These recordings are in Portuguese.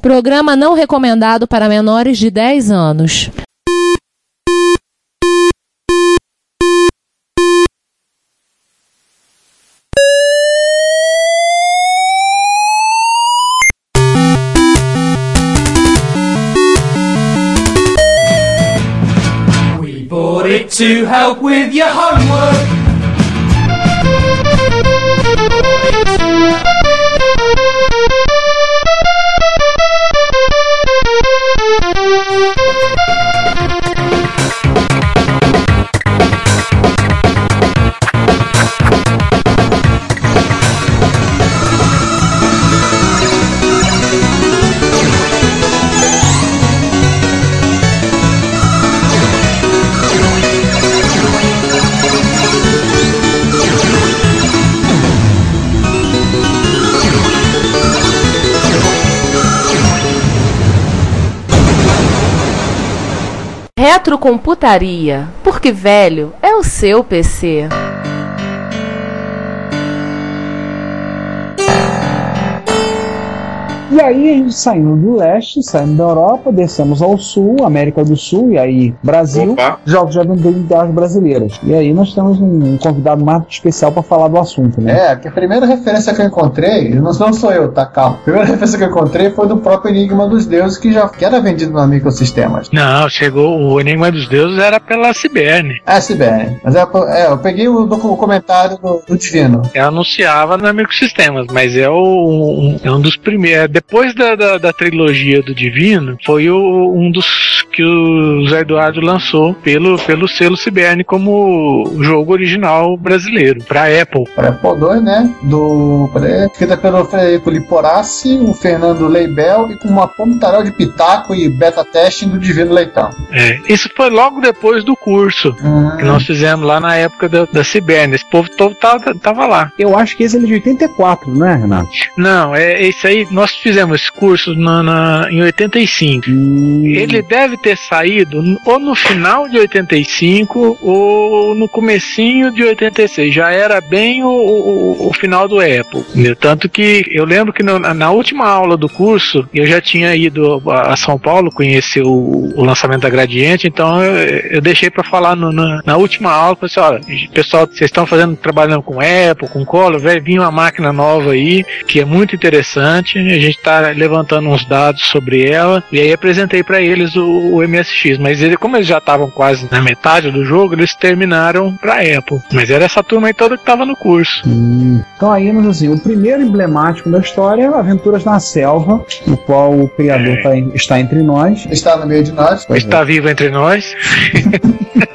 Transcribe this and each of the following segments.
Programa não recomendado para menores de 10 anos. We bought it to help with your. Retrocomputaria, porque velho é o seu PC. E aí a gente saindo do leste, saindo da Europa, descemos ao sul, América do Sul, e aí Brasil, Opa. jogos de aventura em terras brasileiras. E aí nós temos um convidado mais especial para falar do assunto, né? É, que a primeira referência que eu encontrei, não, não sou eu, tá, calma. A primeira referência que eu encontrei foi do próprio Enigma dos Deuses, que já que era vendido no Microsistemas. Não, chegou. O Enigma dos Deuses era pela CBN. É, SBN. Mas é, é, eu peguei o, o comentário do, do Divino. Ela anunciava na Microsistemas, mas é, o, um, é um dos primeiros. Depois da, da, da trilogia do Divino, foi o, um dos que o Zé Eduardo lançou pelo, pelo selo CBN como jogo original brasileiro, pra Apple. Para Apple II, né? Do. Escrita pelo Frederico Liporassi, o Fernando Leibel e com uma pontarel de pitaco e beta testing do Divino Leitão. É, isso foi logo depois do curso que nós fizemos lá na época da, da CBN. Esse povo todo tava, tava lá. Eu acho que esse é de 84, não é, Renato? Não, é esse aí. Nós fizemos esse curso na, na- em 85. Ele deve ter saído ou no final de 85 ou no comecinho de 86. Já era bem o, o- o final do Apple. entendeu? Tanto que eu lembro que na, na última aula do curso eu já tinha ido a a São Paulo conhecer o, o lançamento da Gradiente, então eu, eu deixei para falar no- na, na última aula. Falei assim, olha, pessoal, vocês estão fazendo trabalhando com Apple, com Color, vai vir uma máquina nova aí que é muito interessante. A gente está levantando uns dados sobre ela e aí apresentei para eles o, o MSX. Mas ele, como eles já estavam quase na metade do jogo, eles terminaram para Apple. Mas era essa turma aí toda que estava no curso. Hum. Então aí, mas assim, o primeiro emblemático da história é Aventuras na Selva, no qual o criador tá em- está entre nós. Está no meio de nós. Está vivo entre nós.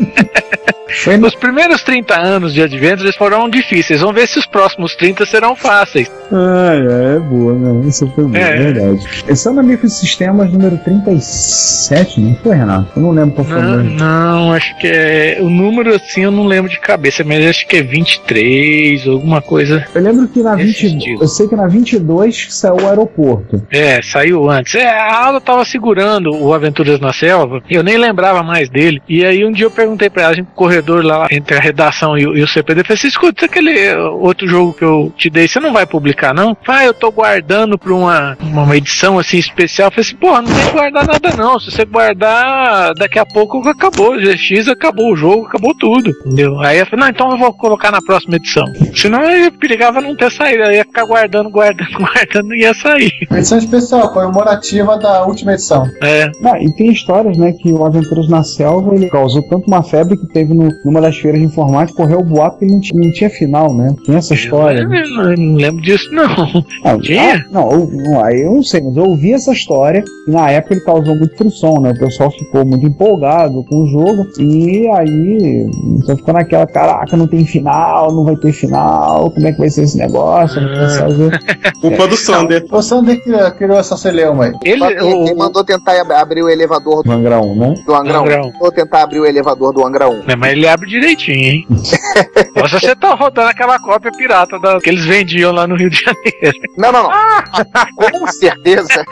Os primeiros 30 anos de Adventures foram difíceis. Vamos ver se os próximos 30 serão fáceis. Ah, é, é boa, né? Isso foi boa, É. é verdade. Esse é o Microsistemas número 37, não foi, Renato? Eu não lembro qual foi o Não, não, acho que é. O número assim eu não lembro de cabeça, mas acho que é 23, alguma coisa. Eu lembro que na 20, eu sei que na 22 saiu o aeroporto. É, saiu antes. É, a aula tava segurando o Aventuras na Selva, eu nem lembrava mais dele. E aí um dia eu perguntei pra ela, a gente, no corredor lá entre a redação e o, e o CPD, eu falei assim: escuta, aquele eh, outro jogo que eu te dei, você não vai publicar, não? Ah, eu tô guardando pra uma, uma edição assim especial. Eu falei assim, porra, não tem que guardar nada, não. Se você guardar, daqui a pouco acabou. O GX acabou o jogo, acabou tudo. Entendeu? Aí eu falei, não, então eu vou colocar na próxima edição. Senão eu perigava não ter saído. Eu ia ficar guardando, guardando, guardando e ia sair. Edição especial, comemorativa da última edição. É. Ah, e tem histórias, né, que o Aventuras na Selva ele causou tanto uma febre que teve no- numa das feiras de informática, correu o boato que ele não, tinha- não tinha final, né? Tem essa história. né? Eu não, não lembro disso, não. Ah, Tinha? ah, não, eu, não, aí eu não sei, mas eu ouvi essa história e na época ele causou muito frustração, né? O pessoal ficou muito empolgado com o jogo e aí você ficou naquela, caraca, não tem final, não vai ter final, como é que vai ser esse negócio? Não saber. Culpa do Sander. O Sander que criou essa celeuma aí. Ele, quem mandou tentar ab- abrir o elevador Do Angra 1, né? do Angra 1? Angra 1. Vou tentar abrir o elevador do Angra 1. É, mas ele abre direitinho, hein? Ou se você tá rodando aquela cópia pirata da, que eles vendiam lá no Rio de Janeiro. Não, não, não. Com certeza.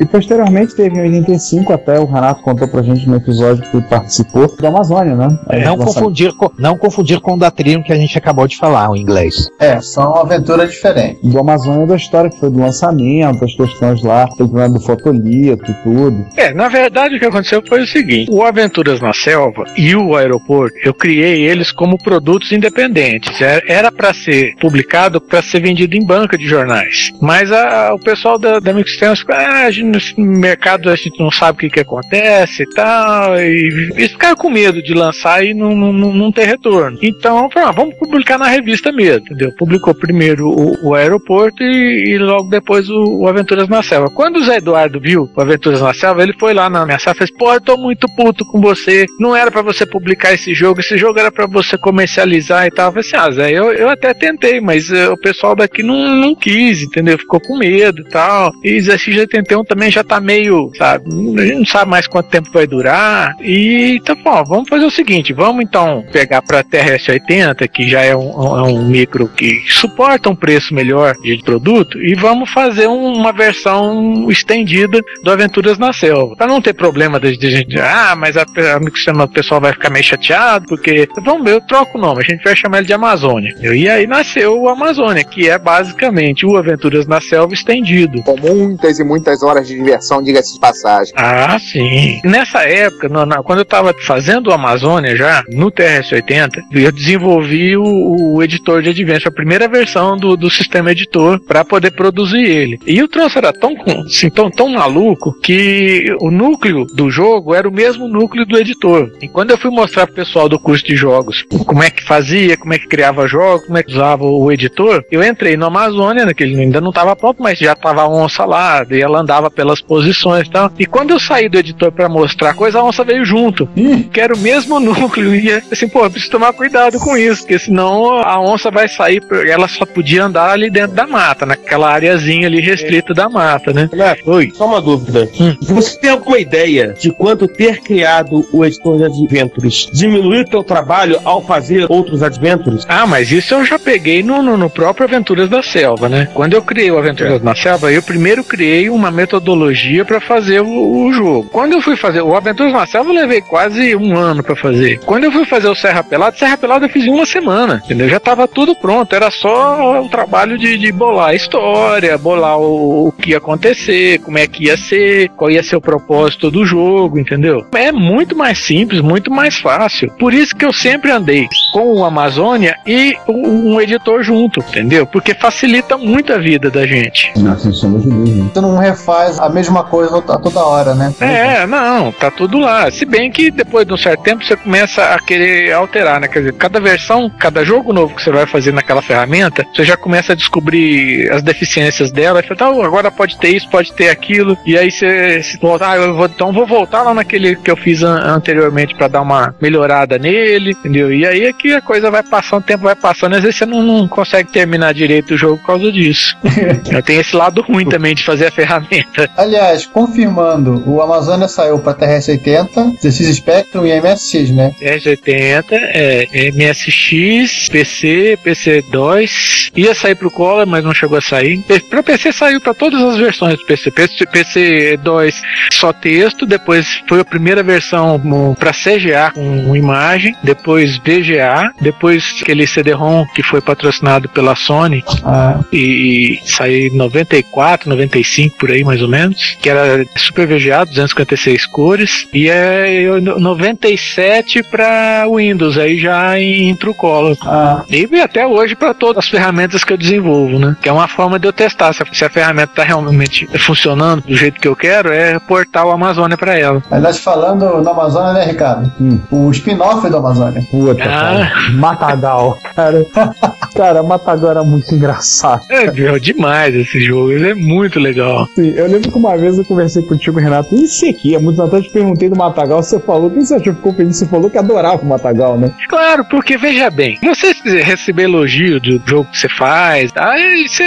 E posteriormente teve em 85, até o Renato contou pra gente no episódio que participou, do Amazônia, né? Aí, Não confundir, com, não confundir com o da Triumph que a gente acabou de falar, o inglês. É, são aventuras diferentes. Do Amazônia da história, que foi do lançamento, as questões lá, do fotolito e tudo. É, na verdade o que aconteceu foi o seguinte: o Aventuras na Selva e o Aeroporto, eu criei eles como produtos independentes. É- Era para ser publicado, para ser vendido em banca de jornais. Mas a- o pessoal da, da Mixtens ficou, ah, gente, no mercado a gente não sabe o que, que acontece e tal. E eles ficaram com medo de lançar e não, não, não- ter retorno. Então, falaram, ah, vamos publicar na revista mesmo, entendeu? Publicou primeiro o, o Aeroporto e, e logo depois o, o Aventuras na Selva. Quando o Zé Eduardo viu o Aventuras na Selva, ele foi lá na minha sala e fez: Pô, eu tô muito puto com você. Não era pra você publicar esse jogo, esse jogo era pra você comercializar e tal. Eu falei assim: Ah, Zé, eu, eu até tentei, mas eh, o pessoal daqui não, não quis, entendeu? Ficou com medo e tal. E Zé XG81 também já tá meio, sabe? A gente não sabe mais quanto tempo vai durar. E então, bom, vamos fazer o seguinte: vamos então pegar pra TRS-80, que já é um, um- é um micro que suporta um preço melhor de produto, e vamos fazer um- uma versão estendida do Aventuras na Selva. Pra não ter problema de gente, ah, mas a, a microsistema, o pessoal vai ficar meio chateado, porque, vamos ver, eu troco o nome, a gente vai chamar ele de Amazônia. E aí nasceu o Amazônia, que é basicamente o Aventuras na Selva estendido. Com muitas e muitas horas de diversão, diga-se de passagem. Ah, sim. Nessa época, no- na- quando eu estava fazendo o Amazônia já, no TRS-80, eu desenvolvi o, o editor de Adventure, a primeira versão do, do sistema editor, para poder produzir ele. E o troço era tão, assim, tão, tão maluco que o núcleo do jogo era o mesmo núcleo do editor. E quando eu fui mostrar pro pessoal do curso de jogos como é que fazia, como é que criava jogos, como é que usava o editor, eu entrei no Amazônia, né, que ele ainda não estava pronto, mas já tava a onça lá, e ela andava pelas posições e tal. E quando eu saí do editor para mostrar a coisa, a onça veio junto. Que era o mesmo núcleo. E é assim, pô, eu preciso tomar cuidado com isso, porque senão a onça vai sair, ela só podia andar ali dentro da mata, naquela areazinha ali restrita da mata, né? Oi. Só uma dúvida. Hum. Você tem alguma ideia de quanto ter criado o editor de Adventures diminuiu teu trabalho ao fazer outros Adventures? Ah, mas isso eu já peguei no, no, no próprio Aventuras da Selva, né? Quando eu criei o Aventuras na Selva, eu primeiro criei uma metodologia para fazer o, o jogo. Quando eu fui fazer o Aventuras na Selva, eu levei quase um ano para fazer. Quando eu fui fazer o Serra Pelada, Serra Pelada eu fiz em uma semana, entendeu? Já tava tudo pronto, era só o trabalho de, de bolar a história, bolar o, o que ia acontecer, como é que ia ser, qual ia ser o propósito do jogo, entendeu? É muito mais simples, muito mais fácil. Por isso que eu sempre andei com o Amazônia e um editor junto, entendeu? Porque facilita muito a vida da gente. Não, sem sombra de dúvida. Você não refaz a mesma coisa a toda hora, né? É, não, tá tudo lá. Se bem que depois de um certo tempo você começa a querer alterar, né? Quer dizer, cada versão, cada jogo novo que você vai fazer naquela ferramenta, você já começa a descobrir as deficiências dela. E fala, tá, agora pode ter isso, pode ter aquilo. E aí você se volta, ah, eu vou, então vou voltar lá naquele que eu fiz an- anteriormente pra dar uma melhorada nele, entendeu? E aí é que a coisa vai passando, o tempo vai passando, às vezes você não, não consegue terminar direito o jogo por causa disso. Eu tenho esse lado ruim também de fazer a ferramenta. Aliás, confirmando, o Amazônia saiu para TRS-80, ZX Spectrum e MSX, né? R80, é, MSX, PC, PC2. Ia sair pro Cola, mas não chegou a sair. P- Pra PC saiu pra todas as versões do PC. PC, PC2 só texto, depois foi a primeira versão mo- pra CGA com imagem, depois VGA, depois aquele CD-ROM que foi patrocinado pela Sony Ah, e saiu em 94, 95 por aí mais ou menos, que era Super VGA, 256 cores, e é no- 97 para Windows, aí já em Truecaller. ah, E até hoje para todas as ferramentas que eu desenvolvo, né? Que é uma forma de eu testar se a, se a ferramenta está realmente funcionando do jeito que eu quero, é portar o Amazônia para ela. aliás, falando no Amazônia, né, Ricardo? Hum. O spin-off do Amazônia. Puta, Ah. cara. Matagal. Cara, cara, Matagal era muito engraçado. É meu, demais esse jogo, ele é muito legal. Sim, eu lembro que uma vez eu conversei contigo, Renato, isso aqui, há muitos anos atrás eu te perguntei do Matagal, você falou, o que você achou? Ficou feliz, você falou que adorava o Matagal, né? Claro, porque veja bem, você receber elogio do jogo que você faz, aí você,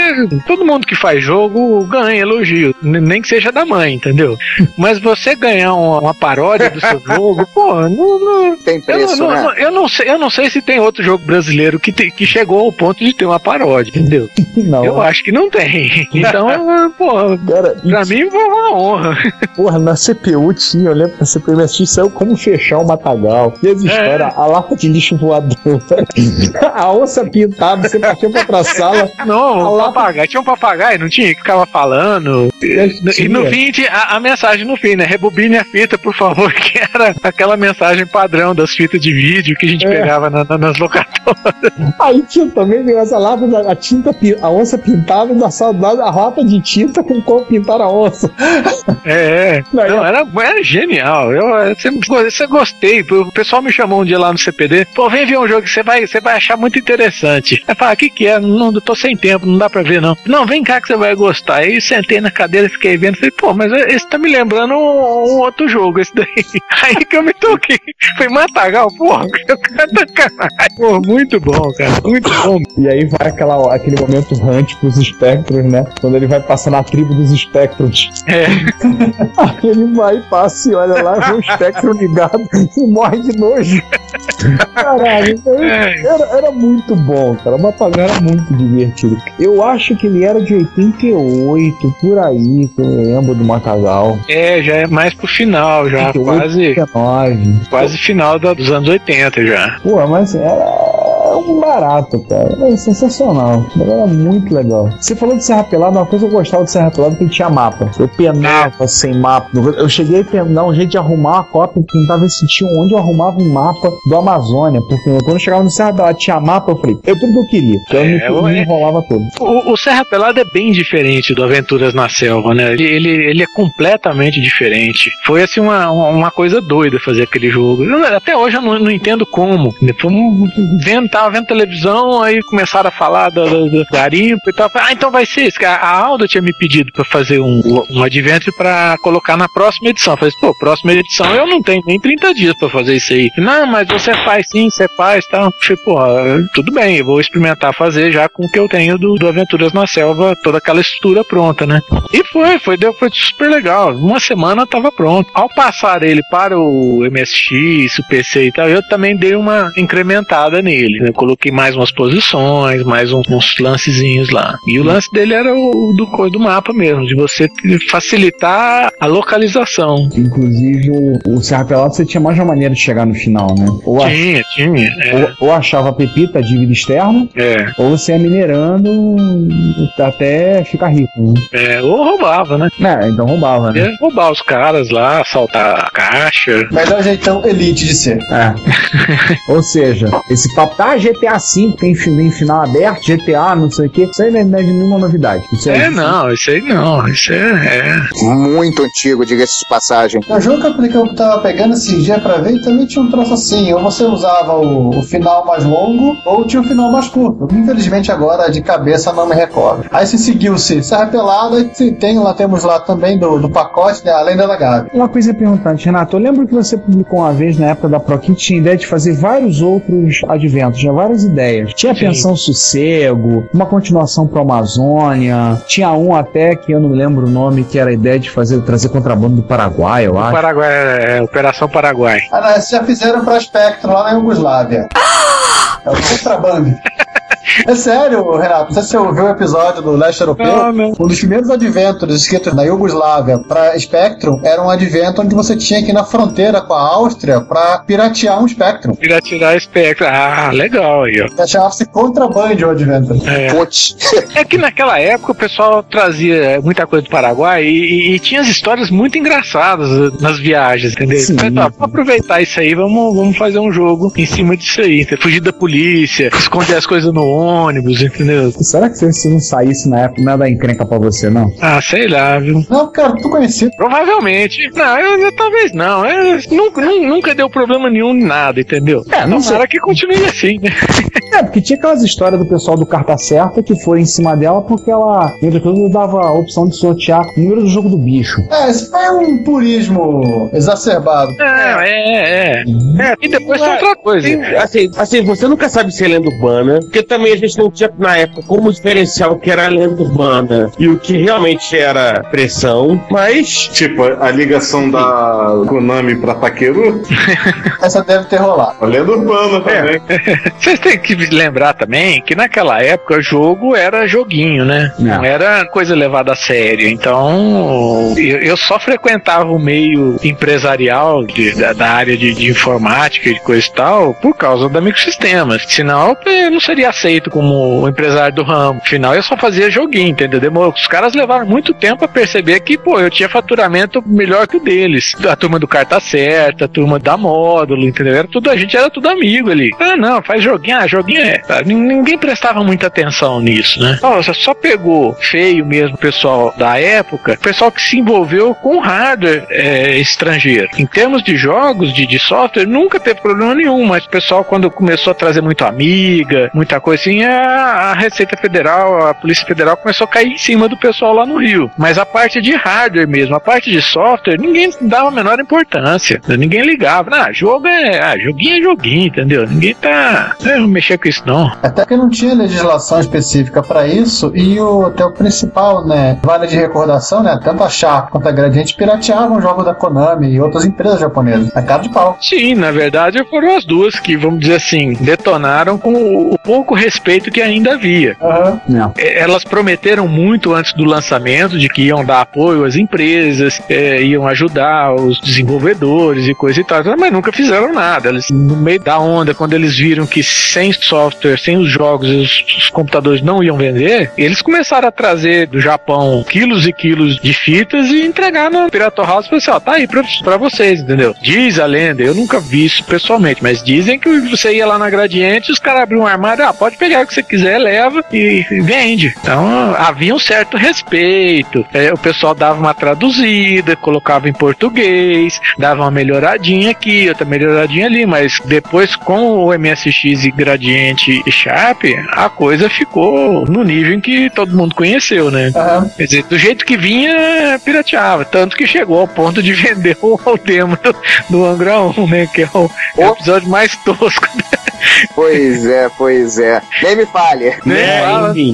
todo mundo que faz jogo ganha elogio, nem que seja da mãe, entendeu? Mas você ganhar uma, uma paródia do seu jogo, pô, não, não- Tem eu, preço, não, né? não- eu não sei, eu não sei se tem outro jogo brasileiro que, te- que chegou ao ponto de ter uma paródia, entendeu? Não. Eu acho que não tem. Então, pô, Cara, pra mim foi uma honra. Porra, na CPU tinha, eu lembro que na CPU MSX saiu como fechar o matagal. E as histórias, a lata de lixo voador, a onça pintada, você partiu pra outra sala. Não, A o lata- papagaio. Tinha um papagaio, não tinha? Que ficava falando. E no fim, a, a mensagem no fim, né? Rebobine a fita, por favor, que era aquela mensagem padrão das fitas de vídeo que a gente É. pegava na- na- nas locadoras. Aí tinha também veio essa lata, da, a tinta, a onça pintada e do lado, a lata de tinta com como pintar a onça. É, é. Não, Não, era, era genial. Eu, eu sempre, sempre gostei. O pessoal me chamou um dia lá no CPD. Pô, vem ver um jogo que você vai, você vai achar muito interessante. Eu falei, o que que é? Não, eu tô sem tempo, não dá pra ver não. Não, vem cá que você vai gostar. Aí sentei na cadeira, fiquei vendo. Falei, pô, mas esse tá me lembrando um, um outro jogo, esse daí. Aí que eu me toquei. Foi Matagal, porra. Tá. Pô, muito bom, cara. Muito bom. E aí vai aquela, aquele momento hunt pros espectros, né? Quando ele vai passar na tribo dos espectros. É. Aí ele vai, passa e olha lá, vê o espectro ligado e morre de nojo. Caralho, É. era, era muito bom, cara. O Matagal era muito divertido. Eu acho que ele era de 88, por aí, que eu lembro do Matagal. É, já é mais pro final, já. 88, Quase, 89. quase final da- dos anos 80 já. Pô, mas assim, era um barato, cara. Era sensacional. Era muito legal. Você falou de Serra Pelada, uma coisa que eu gostava de Serra Pelada é que ele tinha mapa. Eu penava sem mapa. Eu cheguei a dar um jeito de arrumar uma cópia, tentava ver se tinha onde eu arrumava um mapa do Amazônia. Porque quando eu chegava no Serra Pelada tinha mapa, eu falei, eu tudo que eu queria. Então eu me, É, me é. enrolava todo. O, o Serra Pelada é bem diferente do Aventuras na Selva, né? Ele, ele, ele é completamente diferente. Foi assim uma, uma coisa doida fazer aquele jogo. Eu- até hoje eu não, não entendo como. Depois, um- vendo, tava vendo televisão, aí começaram a falar do, do, do garimpo e tal. Ah, então vai ser isso. A Alda tinha me pedido pra fazer um, um adventure pra colocar na próxima edição. Eu falei, pô, próxima edição eu não tenho nem 30 dias pra fazer isso aí. Não, mas você faz sim, você faz, tal. Falei, pô, tudo bem, eu vou experimentar fazer já com o que eu tenho do, do Aventuras na Selva, toda aquela estrutura pronta, né? E foi, foi, deu, foi super legal. Uma semana tava pronto. Ao passar ele para o MSX, o PC e tal, eu também dei uma incrementada nele. né? Coloquei mais umas posições, mais um- uns lancezinhos lá. E o lance dele era o do, do mapa mesmo, de você facilitar a localização. Inclusive, o, o Serra Pelada você tinha mais uma maneira de chegar no final, né? Ou, Tinha, tinha. É, ou, ou achava a pepita, a dívida externa, é, ou você ia minerando até ficar rico, né? é, ou roubava, né? É, então roubava, né? Ia roubar os caras lá, assaltar a caixa. Melhor jeitão elite de ser. É. Ou seja, esse papo, ah, GTA V tem, tem final aberto, GTA, não sei o quê, isso aí não é nenhuma novidade. Isso É, não, isso aí não, isso é. é. Muito antigo, diga-se de passagem. O jogo que eu apliquei, eu tava pegando esse dia pra ver e também tinha um troço assim. Ou você usava o, o final mais longo, ou tinha o final mais curto. Infelizmente agora de cabeça não me recordo. Aí se seguiu-se Serra Pelada e se tem, lá temos lá também do, do pacote, né? A Lenda da Gabi. Uma coisa perguntante, Renato, eu lembro que você publicou uma vez na época da ProKit, tinha ideia de fazer vários outros adventos, tinha várias ideias. Tinha Sim. Pensão Sossego, uma continuação pro Amazônia, tinha um até que eu não lembro o nome, que era a ideia de fazer, trazer contrabando do Paraguai, eu acho. Paraguai, é, Operação Paraguai. Ah, não, já fizeram pra Spectrum lá na Yugoslávia. É o contrabando. É sério, Renato, não sei se você ouviu o episódio do Leste Europeu. Não, não. Um dos primeiros adventures escritos na Iugoslávia para Spectrum era um advento onde você tinha que ir na fronteira com a Áustria para piratear um Spectrum. Irá tirar espectro. Ah, legal aí, ó. Chamava-se Contraband o adventure. É. Putz. É que naquela época o pessoal trazia muita coisa do Paraguai e, e- e tinha as histórias muito engraçadas nas viagens, entendeu? Sim. Mas, ó, vamos aproveitar isso aí, vamos, vamos fazer um jogo em cima disso aí. Fugir da polícia, esconder as coisas no ônibus, entendeu? Será que se não saísse na época, não ia dar encrenca pra você, não? Ah, sei lá, viu? Não, cara, tu conhecido. Provavelmente. Não, eu, eu- talvez não. Eu- nunca, nun- nunca deu problema nenhum em nada, entendeu? É, não sei. Tomara que continue assim, né? É, porque tinha aquelas histórias do pessoal do Carta Certa que foram em cima dela porque ela, entre tudo, dava a opção de sortear o número do jogo do bicho. É, esse foi um purismo exacerbado. É, é, é. É, E depois tem outra coisa. Tem- assim, assim, você nunca sabe se é lenda urbana, porque também a gente não tinha na época como diferenciar o que era lenda urbana e o que realmente era pressão, mas Tipo, a ligação da Konami pra Takeru, Essa deve ter rolado. a lenda urbana também. Vocês têm que lembrar também que naquela época jogo era joguinho, né? Não, era coisa levada a sério. Então eu, eu só frequentava o meio empresarial de, da, da, área de, de, informática e coisa e tal por causa da microsistemas. Senão eu não seria aceito como empresário do ramo. Afinal, eu só fazia joguinho, entendeu? Demorou. Os caras levaram muito tempo a perceber que, pô, eu tinha faturamento melhor que o deles. A turma do carta certa, a turma da módulo, entendeu? Era tudo, a gente era tudo amigo ali. Ah, não, faz joguinho, ah, joguinho é. Tá, ninguém prestava muita atenção nisso, né? Nossa, só pegou feio mesmo o pessoal da época, o pessoal que se envolveu com hardware é, estrangeiro. Em termos de jogos, de, de software, nunca teve problema nenhum, mas o pessoal, quando começou a trazer muito amiga, muita coisa assim, a, a Receita Federal, a Polícia Federal começou a cair em cima do pessoal lá no Rio. Mas a parte de hardware mesmo, a parte de software, ninguém dava a menor importância. Ninguém ligava. Ah, jogo é. Ah, joguinho é joguinho, entendeu? Ninguém tá. É, não isso, não. Até que não tinha legislação específica para isso e o, até o principal, né? Vale de recordação, né? Tanto a Sharp quanto a Gradiente pirateavam jogos da Konami e outras empresas japonesas. É cara de pau. Sim, na verdade foram as duas que, vamos dizer assim, detonaram com o pouco respeito que ainda havia. Uhum. Elas prometeram muito antes do lançamento de que iam dar apoio às empresas, é, iam ajudar os desenvolvedores e coisa e tal, mas nunca fizeram nada. Eles, no meio da onda, quando eles viram que sem software, sem os jogos, os, os computadores não iam vender, eles começaram a trazer do Japão quilos e quilos de fitas e entregar no Pirata House e assim, ó, tá aí pra, vocês, entendeu? Diz a lenda, eu nunca vi isso pessoalmente, mas dizem que você ia lá na Gradiente, os caras abriam um armário, ah, pode pegar o que você quiser, leva e vende. Então havia um certo respeito. É, o pessoal dava uma traduzida, colocava em português, dava uma melhoradinha aqui, outra melhoradinha ali, mas depois com o MSX e Gradiente e Sharp, a coisa ficou no nível em que todo mundo conheceu, né? Uhum. Quer dizer, do jeito que vinha, pirateava. Tanto que chegou ao ponto de vender o, o demo do, do Angra 1, né? Que é o, é o episódio mais tosco. Pois é, pois é. Nem me fale. Né, enfim.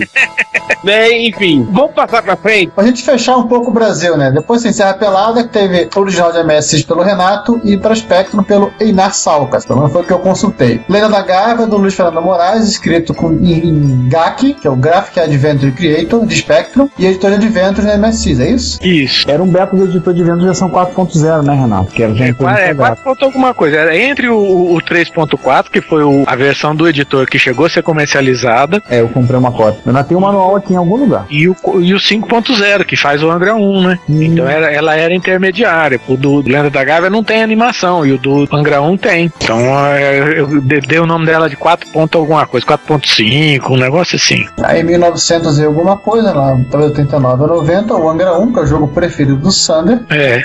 né, enfim, vamos passar pra frente. Pra gente fechar um pouco o Brasil, né? Depois se encerra a pelada, que teve o original de MSX pelo Renato e para Spectrum pelo Einar Salcas. Pelo menos foi o que eu consultei. Lenda da Gaiva, do Luiz Fernando Moraes, escrito com, em, em GAC, que é o Graphic Adventure Creator de Spectrum, e editor de Adventures na MSX, é isso? Isso. Era um beta do editor de Adventures versão 4.0, né, Renato? Que era já É, é 4 ponto alguma coisa. Era entre o, o- o 3.4, que foi o- a versão do editor que chegou a ser comercializada, É, eu comprei uma cópia. Eu ainda tenho um manual aqui em algum lugar. e o, e o 5.0, que faz o Angra 1, né? Então era, ela era intermediária. O do Lenda da Gávea não tem animação, e o do Angra 1 tem. Então é, eu de- dei o nome dela de 4 ponto alguma coisa, 4.5, um negócio assim. Aí em 1900 e alguma coisa, lá, talvez 89 ou 90, o Angra 1, que é o jogo preferido do Sander. É.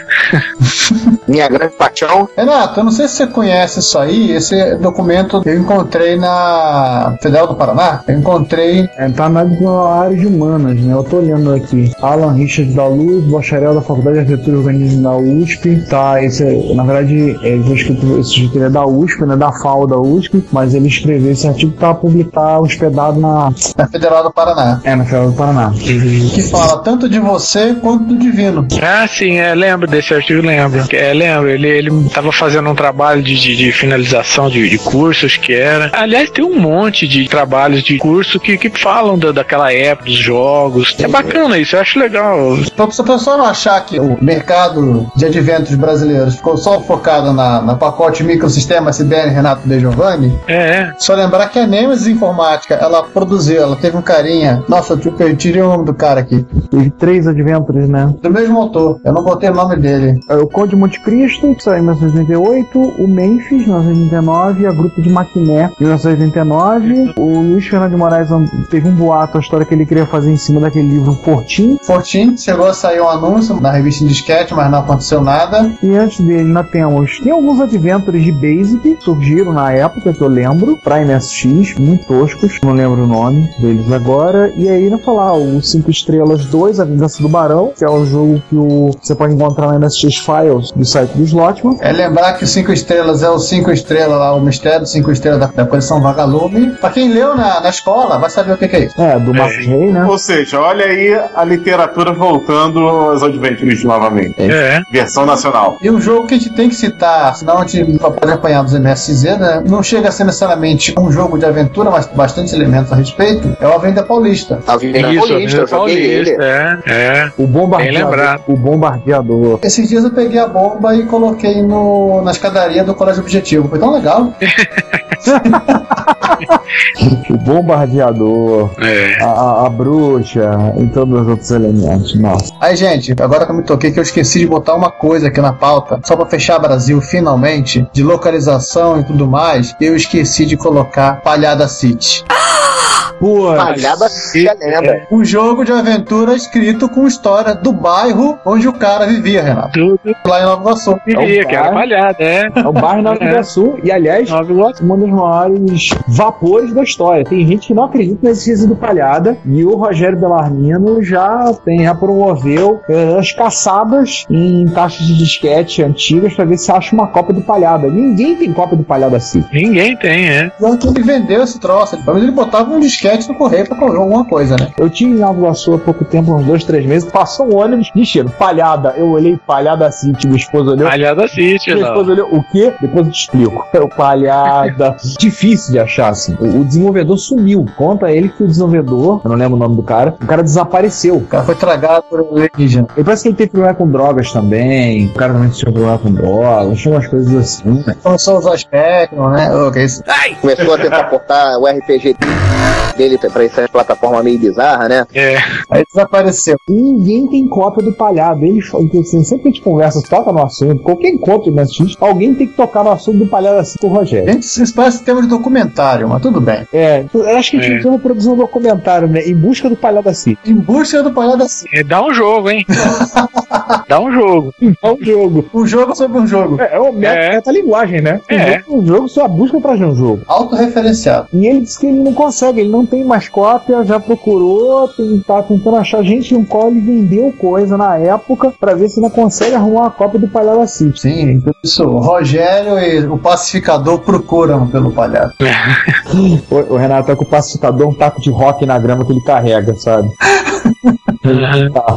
Minha grande paixão. Renato, eu não sei se você conhece isso aí, esse documento eu encontrei na Federal do Paraná. Eu encontrei. É, tá na área de humanas, né? Eu tô olhando aqui. Alan Richard da Luz, bacharel da Faculdade de Arquitetura e Urbanismo da USP. Tá, esse, é- na verdade, é, ele foi escrito, esse ele é da USP, né? Da FAO da USP, mas ele escreveu esse artigo pra publicar hospedado na. Na Federal do Paraná. É, na Federal do Paraná. Que fala tanto de você quanto do divino. Ah, sim, é, lembro desse artigo, lembro. É, lembro, ele, ele tava fazendo um trabalho de, de, de finalização de, de cursos que era. Aliás, tem um monte de trabalhos de curso que, que falam da, daquela época, dos jogos. É bacana isso, eu acho legal. Então, se a pessoa não achar que o mercado de adventos brasileiros ficou só focado na, na pacote microsistema CBN Renato De Giovanni, É, só lembrar que a Nemesis Informática, ela produziu, ela teve um carinha. Nossa, eu te- tirei o nome do cara aqui. Teve três Adventures, né? Do mesmo autor, eu não botei o nome dele. É, O Conde Monte Cristo, que saiu em 1988, o Memphis, 1989, a Grupo de Maquiné, 1989. O Luiz Fernando de Moraes teve um boato, a história que ele queria fazer em cima daquele livro Fortim. Fortin, chegou a sair um anúncio na revista em disquete, mas não aconteceu nada. E antes dele, nós temos. Tem alguns adventures de Basic que surgiram na época, que eu lembro, pra MSX, muito toscos, não lembro o nome deles agora. E aí, não falar, o 5 Estrelas 2, A Vingança do Barão, que é o jogo que o, você pode encontrar na MSX Files do site do Slotman. É lembrar que o 5 estrelas é o 5 estrelas lá, o mistério do 5 estrelas da, da coleção Vagalume. Pra quem leu na, na escola, vai saber o que, que é isso. É, do Marcos Rey, né? Ou seja, olha aí a literatura voltando aos Adventures novamente. é. Versão nacional. E um jogo que a gente tem que citar, senão a gente pode apanhar dos MSZ, né? Não chega a ser necessariamente um jogo de aventura, mas com bastante elementos a respeito, é o Avenida Paulista. Avenida Isso, Paulista, joguei ele. é, é. O bombardeador. O bombardeador. Esses dias eu peguei a bomba e coloquei no, na escadaria do Colégio Objetivo. Foi tão legal. O bombardeador. É. A, a- a bruxa e todos os outros elementos. Nossa. Aí, gente, agora que eu me toquei que eu esqueci de botar uma coisa aqui na pauta, só pra fechar Brasil finalmente, de localização e tudo mais, eu esqueci de colocar Palhada City. Pô, Palhada se lembra. Um jogo de aventura escrito com história do bairro onde o cara vivia, Renato. Tudo Lá em Nova Iguaçu. queria, o que era bar. palhada, é. é o bairro Nova É. Iguaçu. E, aliás, Nova Iguaçu. um dos maiores vapores da história. Tem gente que não acredita na existência do Palhada e o Rogério Belarmino já, tem, já promoveu eh, as caçadas em taxas de disquete antigas pra ver se acha uma cópia do Palhada. Ninguém tem cópia do Palhada assim. Ninguém tem, é. Então ele vendeu esse troço. Pelo menos ele botava um disquete no correio pra correr alguma coisa, né? Eu tinha em Nova Iguaçu há pouco tempo, uns dois, três meses, passou um ônibus dizendo Palhada. Eu olhei Palhada City, minha esposa olhou. Palhada assiste, Minha não. esposa olhou, o quê? Depois eu te explico. É o palhada. Difícil de achar, assim. O, o desenvolvedor sumiu. Conta ele que o desenvolvedor, eu não lembro o nome do cara, o cara desapareceu. O cara foi tragado por alienígena. E parece que ele teve problema com drogas também. O cara também tinha problema com drogas, tinha umas coisas assim. né? Começou a usar Spectrum, né? Isso? Começou a tentar portar o RPG dele pra essa plataforma meio bizarra, né? É. Aí desapareceu. E ninguém tem cópia do palhado. Ele, sempre que a gente conversa, toca no assunto, qualquer encontro nesse X, alguém tem que tocar no assunto do palhado assim com o Rogério. Gente, isso parece tema de documentário, mas tudo bem. É, eu acho que a gente É. precisa produzir um documentário, né? Em busca do palhado assim. Em busca do palhado assim. É, Dá um jogo, hein? Dá um jogo. É um jogo. Um jogo sobre um jogo. É, é o meta, É. metalinguagem, né? Um É. jogo, um jogo, só a busca pra um jogo. Autorreferenciado. E ele disse que ele não consegue, ele não tem mais cópia, já procurou, tem, tá tentando achar gente no qual ele vendeu coisa na época pra ver se não consegue arrumar uma cópia do City. Sim, isso. O Rogério e o pacificador procuram pelo palhaço. O, o Renato é com o pacificador um taco de rock na grama que ele carrega, sabe? Tá.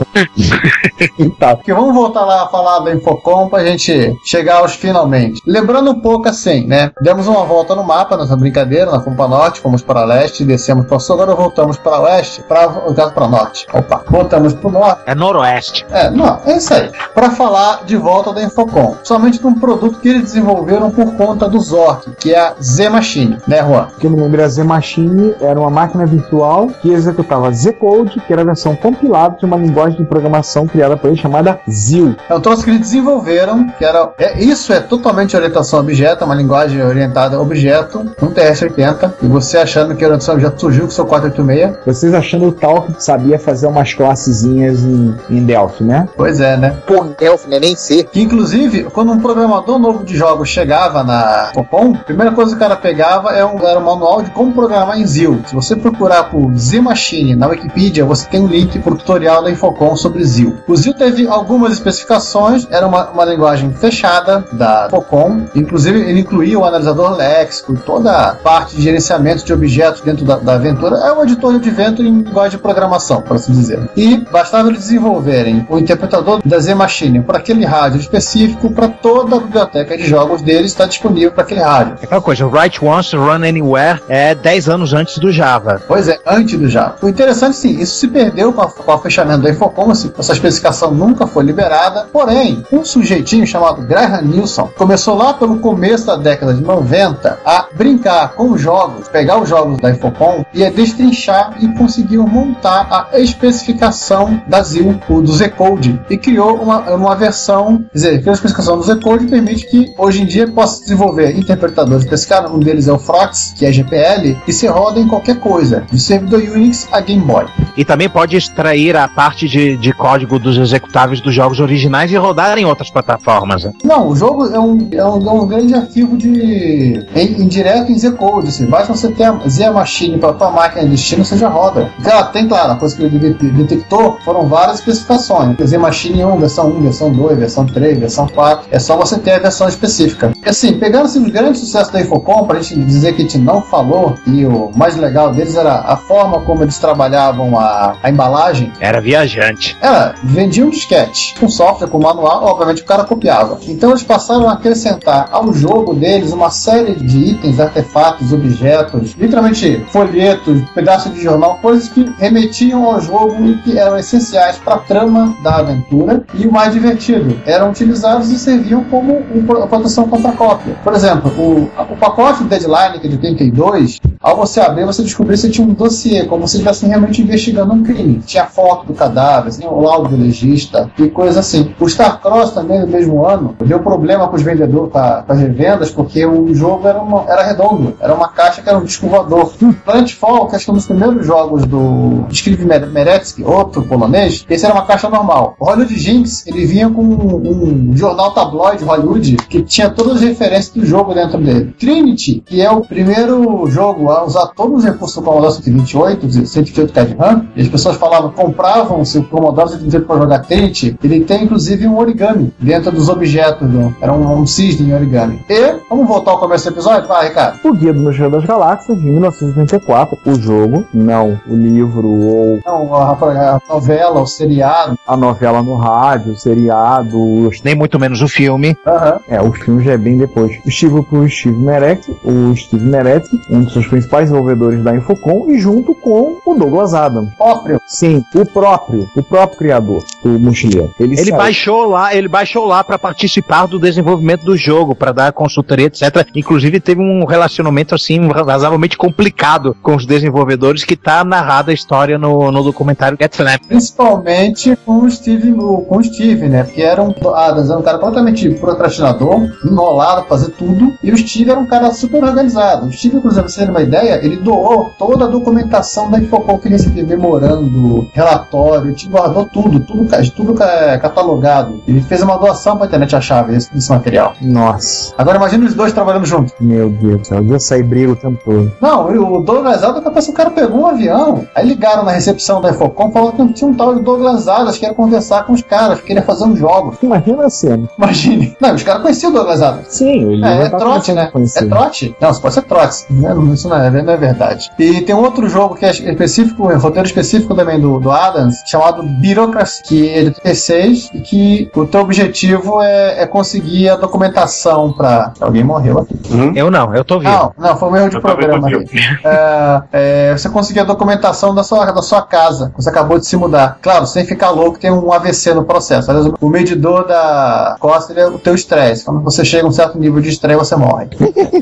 tá. Porque vamos voltar lá a falar do Infocom pra gente chegar aos finalmente. Lembrando um pouco assim, né? Demos uma volta no mapa nessa brincadeira, nós fomos pra norte, fomos para leste, descemos para sul, agora voltamos para oeste, para no caso para norte. Opa, voltamos pro norte. É noroeste. É, não, é isso aí. Para falar de volta da Infocom, somente de um produto que eles desenvolveram por conta do Zork, que é a Z Machine, né, Juan? O que eu me lembro, a Z Machine era uma máquina virtual que executava Z-Code, que era a versão compilada de uma linguagem de programação criada por ele chamada ZIL. É um troço que eles desenvolveram, que era. É, isso é totalmente orientação a objeto, é uma linguagem orientada a objeto, um TS-80, e você achando que a orientação a objeto surgiu com o seu 486. Vocês achando o tal que sabia fazer umas classezinhas em, em Delphi, né? Pois é, né? Por Delphi, né? Nem C. Que inclusive, quando um programador novo de jogos chegava na Copom, a primeira coisa que o cara pegava é um, era um manual de como programar em ZIL. Se você procurar por Z Machine na Wikipedia, você tem um link pro tutorial da Infocom sobre ZIL. O ZIL teve algumas especificações, era uma, uma linguagem fechada da Infocom, inclusive ele incluía o analisador léxico, toda a parte de gerenciamento de objetos dentro da, da aventura. É um editor de advento em linguagem de programação, por assim dizer. E bastava eles desenvolverem o interpretador da Z Machine para aquele rádio específico, para toda a biblioteca de jogos deles está disponível para aquele rádio. É aquela coisa, write once, run anywhere, é 10 anos antes do Java. Pois é, antes do Java. O interessante, sim, isso se perdeu com, a, com o fechamento da Infocom, esse- essa especificação nunca foi liberada. Porém, um sujeitinho chamado Graham Nilsson começou lá pelo começo da década de 90 a brincar com os jogos, pegar os jogos da Infocom e a destrinchar e conseguiu montar a especificação da ZIL, do Z-Code, e criou uma, uma versão, quer dizer, criou a especificação do Z-Code e permite que hoje em dia possa desenvolver interpretadores desse cara, um deles é o Frox, que é GPL, e se roda em qualquer coisa, de servidor Unix a Game Boy. E também pode extrair a parte de, de código dos executáveis dos jogos originais e rodar em outras plataformas. né? Não, o jogo é um, é um, é um grande arquivo de. Em, em direto em Z-Code. Assim, basta você ter a Z Machine para tua máquina de destino, você já roda. Ela tem, claro, a coisa que ele de- detectou foram várias especificações. Z Machine 1, versão 1, versão 2, versão 3, versão 4. É só você ter a versão específica. Assim, pegando assim, os grandes sucessos da Infocom, pra gente dizer que a gente não falou, e o mais legal deles era a forma como eles trabalhavam a, a embalagem. Era viajante. Era, vendia um disquete, um software com manual, obviamente o cara copiava. Então eles passaram a acrescentar ao jogo deles uma série de itens, artefatos, objetos, literalmente folhetos, pedaços de jornal, coisas que remetiam ao jogo e que eram essenciais para a trama da aventura. E o mais divertido, eram utilizados e serviam como uma proteção contra cópia. Por exemplo, o, o pacote Deadline, que é de 82, ao você abrir, você descobria que tinha um dossiê, como se estivesse realmente investigando um crime. Tinha foto do cadáver, tinha o laudo do legista e coisas assim. O Starcross também, no mesmo ano, deu problema com os vendedores, com, a, com as revendas, porque o jogo era, uma, era redondo, era uma caixa que era um disco voador. Planetfall, que acho que é um dos primeiros jogos do Skriv Meretsky, outro polonês, esse era uma caixa normal. O Hollywood Jinx, ele vinha com um, um jornal tabloide Hollywood que tinha todas as referências do jogo dentro dele. Trinity, que é o primeiro jogo a usar todos os recursos do Commodore 128, 128 K de RAM, e as pessoas falavam, compravam seu Commodore 128 para jogar Trinity, ele tem inclusive um origami dentro dos objetos, do, era um, um cisne em origami. E, vamos voltar ao começo do episódio? Vai, Ricardo. O Guia do Mochileiro das Galáxias, de 1984, o jogo, não o livro ou Não, a, a novela, o seriado. a novela no rádio, o seriado, os- Nem muito menos o filme. Aham. é, o filme já é bem depois. Estive pro Steve Meretz, o Steve Meretz, um dos seus principais desenvolvedores da Infocom, e junto com o Douglas Adams. Próprio. Sim, o próprio, o próprio criador do mochileiro. Ele, Ele baixou lá, ele baixou lá para participar do desenvolvimento do jogo, para dar consultoria, etc. Inclusive teve um relacionamento assim razoavelmente complicado com os desenvolvedores que tá narrada a história no, no documentário Get Snap. Principalmente com o Steve, com o Steve, né? Porque era um, Adams era um cara completamente procrastinador, enrolado, fazer tudo, e o Steve era um cara super organizado. O Steve, inclusive, pra você ter uma ideia, ele doou toda a documentação da Infocom que ele recebia, memorando, relatório, ele guardou tudo, tudo, tudo ca- catalogado. Ele fez uma doação pra internet a chave desse, desse material. Nossa, Agora imagina os dois trabalhando juntos. meu Deus do céu, eu sair briga o tempo todo. Não, e o Douglas Adams, que o cara pegou um avião. Aí ligaram na recepção da Infocom, falou que tinha um tal de Douglas Adams que ia conversar com os caras, que queria fazer um jogo. Imagina a cena. Imagine. Não, os caras conheciam o Douglas Adams. Sim, ele É, é trote, né? conhecer. É trote? Não, isso pode ser trote. né? Isso não é, não é verdade. E tem um outro jogo que é específico, um roteiro específico também do, do Adams, chamado Bureaucracy, que é de 36 e que o teu objetivo é, é conseguir a documentação pra. Alguém morreu aqui. Eu não, eu tô vivo. Não, não, foi um erro de Eu programa. ali. É, é, você conseguir a documentação da sua, da sua casa. Você acabou de se mudar. Claro, sem ficar louco, tem um AVC no processo. Aliás, o medidor da costa ele é o teu estresse. Quando você chega a um certo nível de estresse, você morre.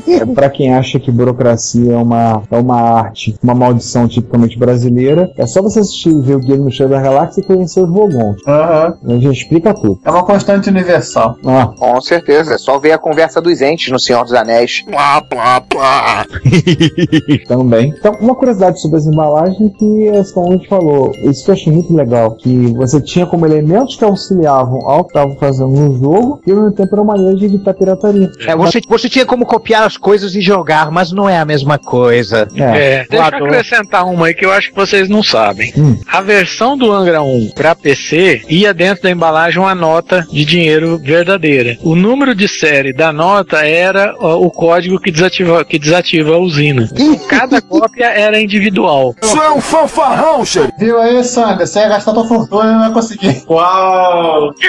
É, pra quem acha que burocracia é uma, é uma arte, uma maldição tipicamente brasileira, é só você assistir e ver o Guia do Mochileiro da Galáxia e conhecer os Vogons. Aham. A gente explica tudo. É uma constante universal. Ah, Com certeza, é só ver a conversa dos entes no Senhor dos Anéis. Plá, plá, plá. também. Então, uma curiosidade sobre as embalagens que é como a gente falou, isso que eu achei muito legal, que você tinha como elementos que auxiliavam ao que estavam fazendo no jogo e ao mesmo tempo era uma maneira de evitar pirataria. É, você, você tinha como copiar as coisas e jogar, mas não é a mesma coisa. É, deixa eu acrescentar uma aí que eu acho que vocês não sabem. Hum. A versão do Angra 1 para PC ia dentro da embalagem uma nota de dinheiro verdadeira. O número de série da nota era o código que desativa, que desativa a usina. Então, cada cópia era individual. Isso é um fanfarrão, xerife. Viu aí, Sander? Você ia gastar tua fortuna e não ia conseguir. Uau!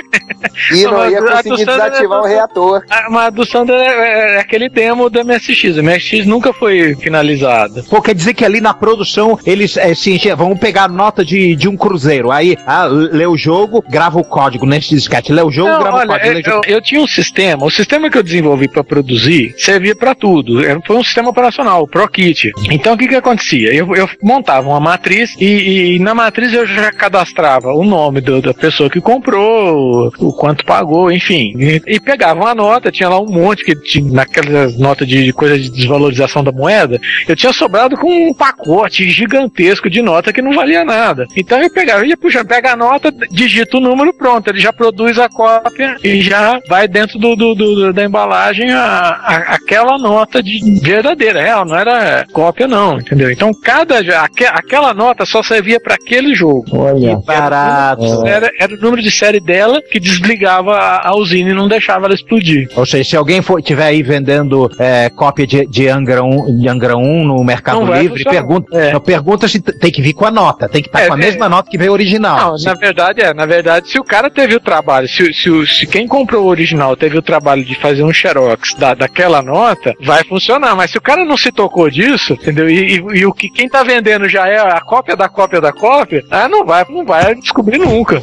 E Não, não ia a conseguir desativar é- o reator. Ah, Mas a do Sander é, é- é aquele demo da MSX. A MSX nunca foi finalizada. Pô, quer dizer que ali na produção eles é, se enche- vamos pegar a nota de, de um cruzeiro. Aí, ah, lê o jogo, grava o código nesse disquete. Lê o jogo, Não, grava o olha, código. lê eu, o jogo. eu- eu tinha um sistema, o sistema que eu desenvolvi para produzir servia para tudo. Era- Foi um sistema operacional, o ProKit. Então o que que acontecia? Eu, eu montava uma matriz e, e na matriz eu já cadastrava o nome do- da pessoa que comprou, o quanto pagou, enfim. E, e pegava uma nota, tinha lá um monte que tinha naquelas notas de, de coisa de desvalorização da moeda. Eu tinha sobrado com um pacote gigantesco de nota que não valia nada. Então eu pegava, ia puxando, pega a nota, digita o número, pronto, ele já produz a cópia e já vai dentro do, do- do- da embalagem a, a- aquela nota de verdadeira, real, não era cópia não, entendeu? Então cada aque- aquela nota só servia para aquele jogo. Olha. Barato. Era, era o número de série dela que desligava a, a usina e não deixava ela explodir. Ou seja, se alguém for, tiver aí vendendo é, cópia de, de, Angra 1, de Angra 1 no Mercado Livre, funcionar. pergunta, não, pergunta se tem que vir com a nota. Tem que estar É, com a é. Mesma nota que veio original. Não, na verdade é, na verdade, se o cara teve o trabalho, se, se, se quem comprou o original teve o trabalho de fazer um xerox da, daquela nota, vai funcionar. Mas se o cara não se tocou disso, entendeu? E, e- e o que quem tá vendendo já é a cópia da cópia da cópia, ah, não vai, não vai descobrir nunca.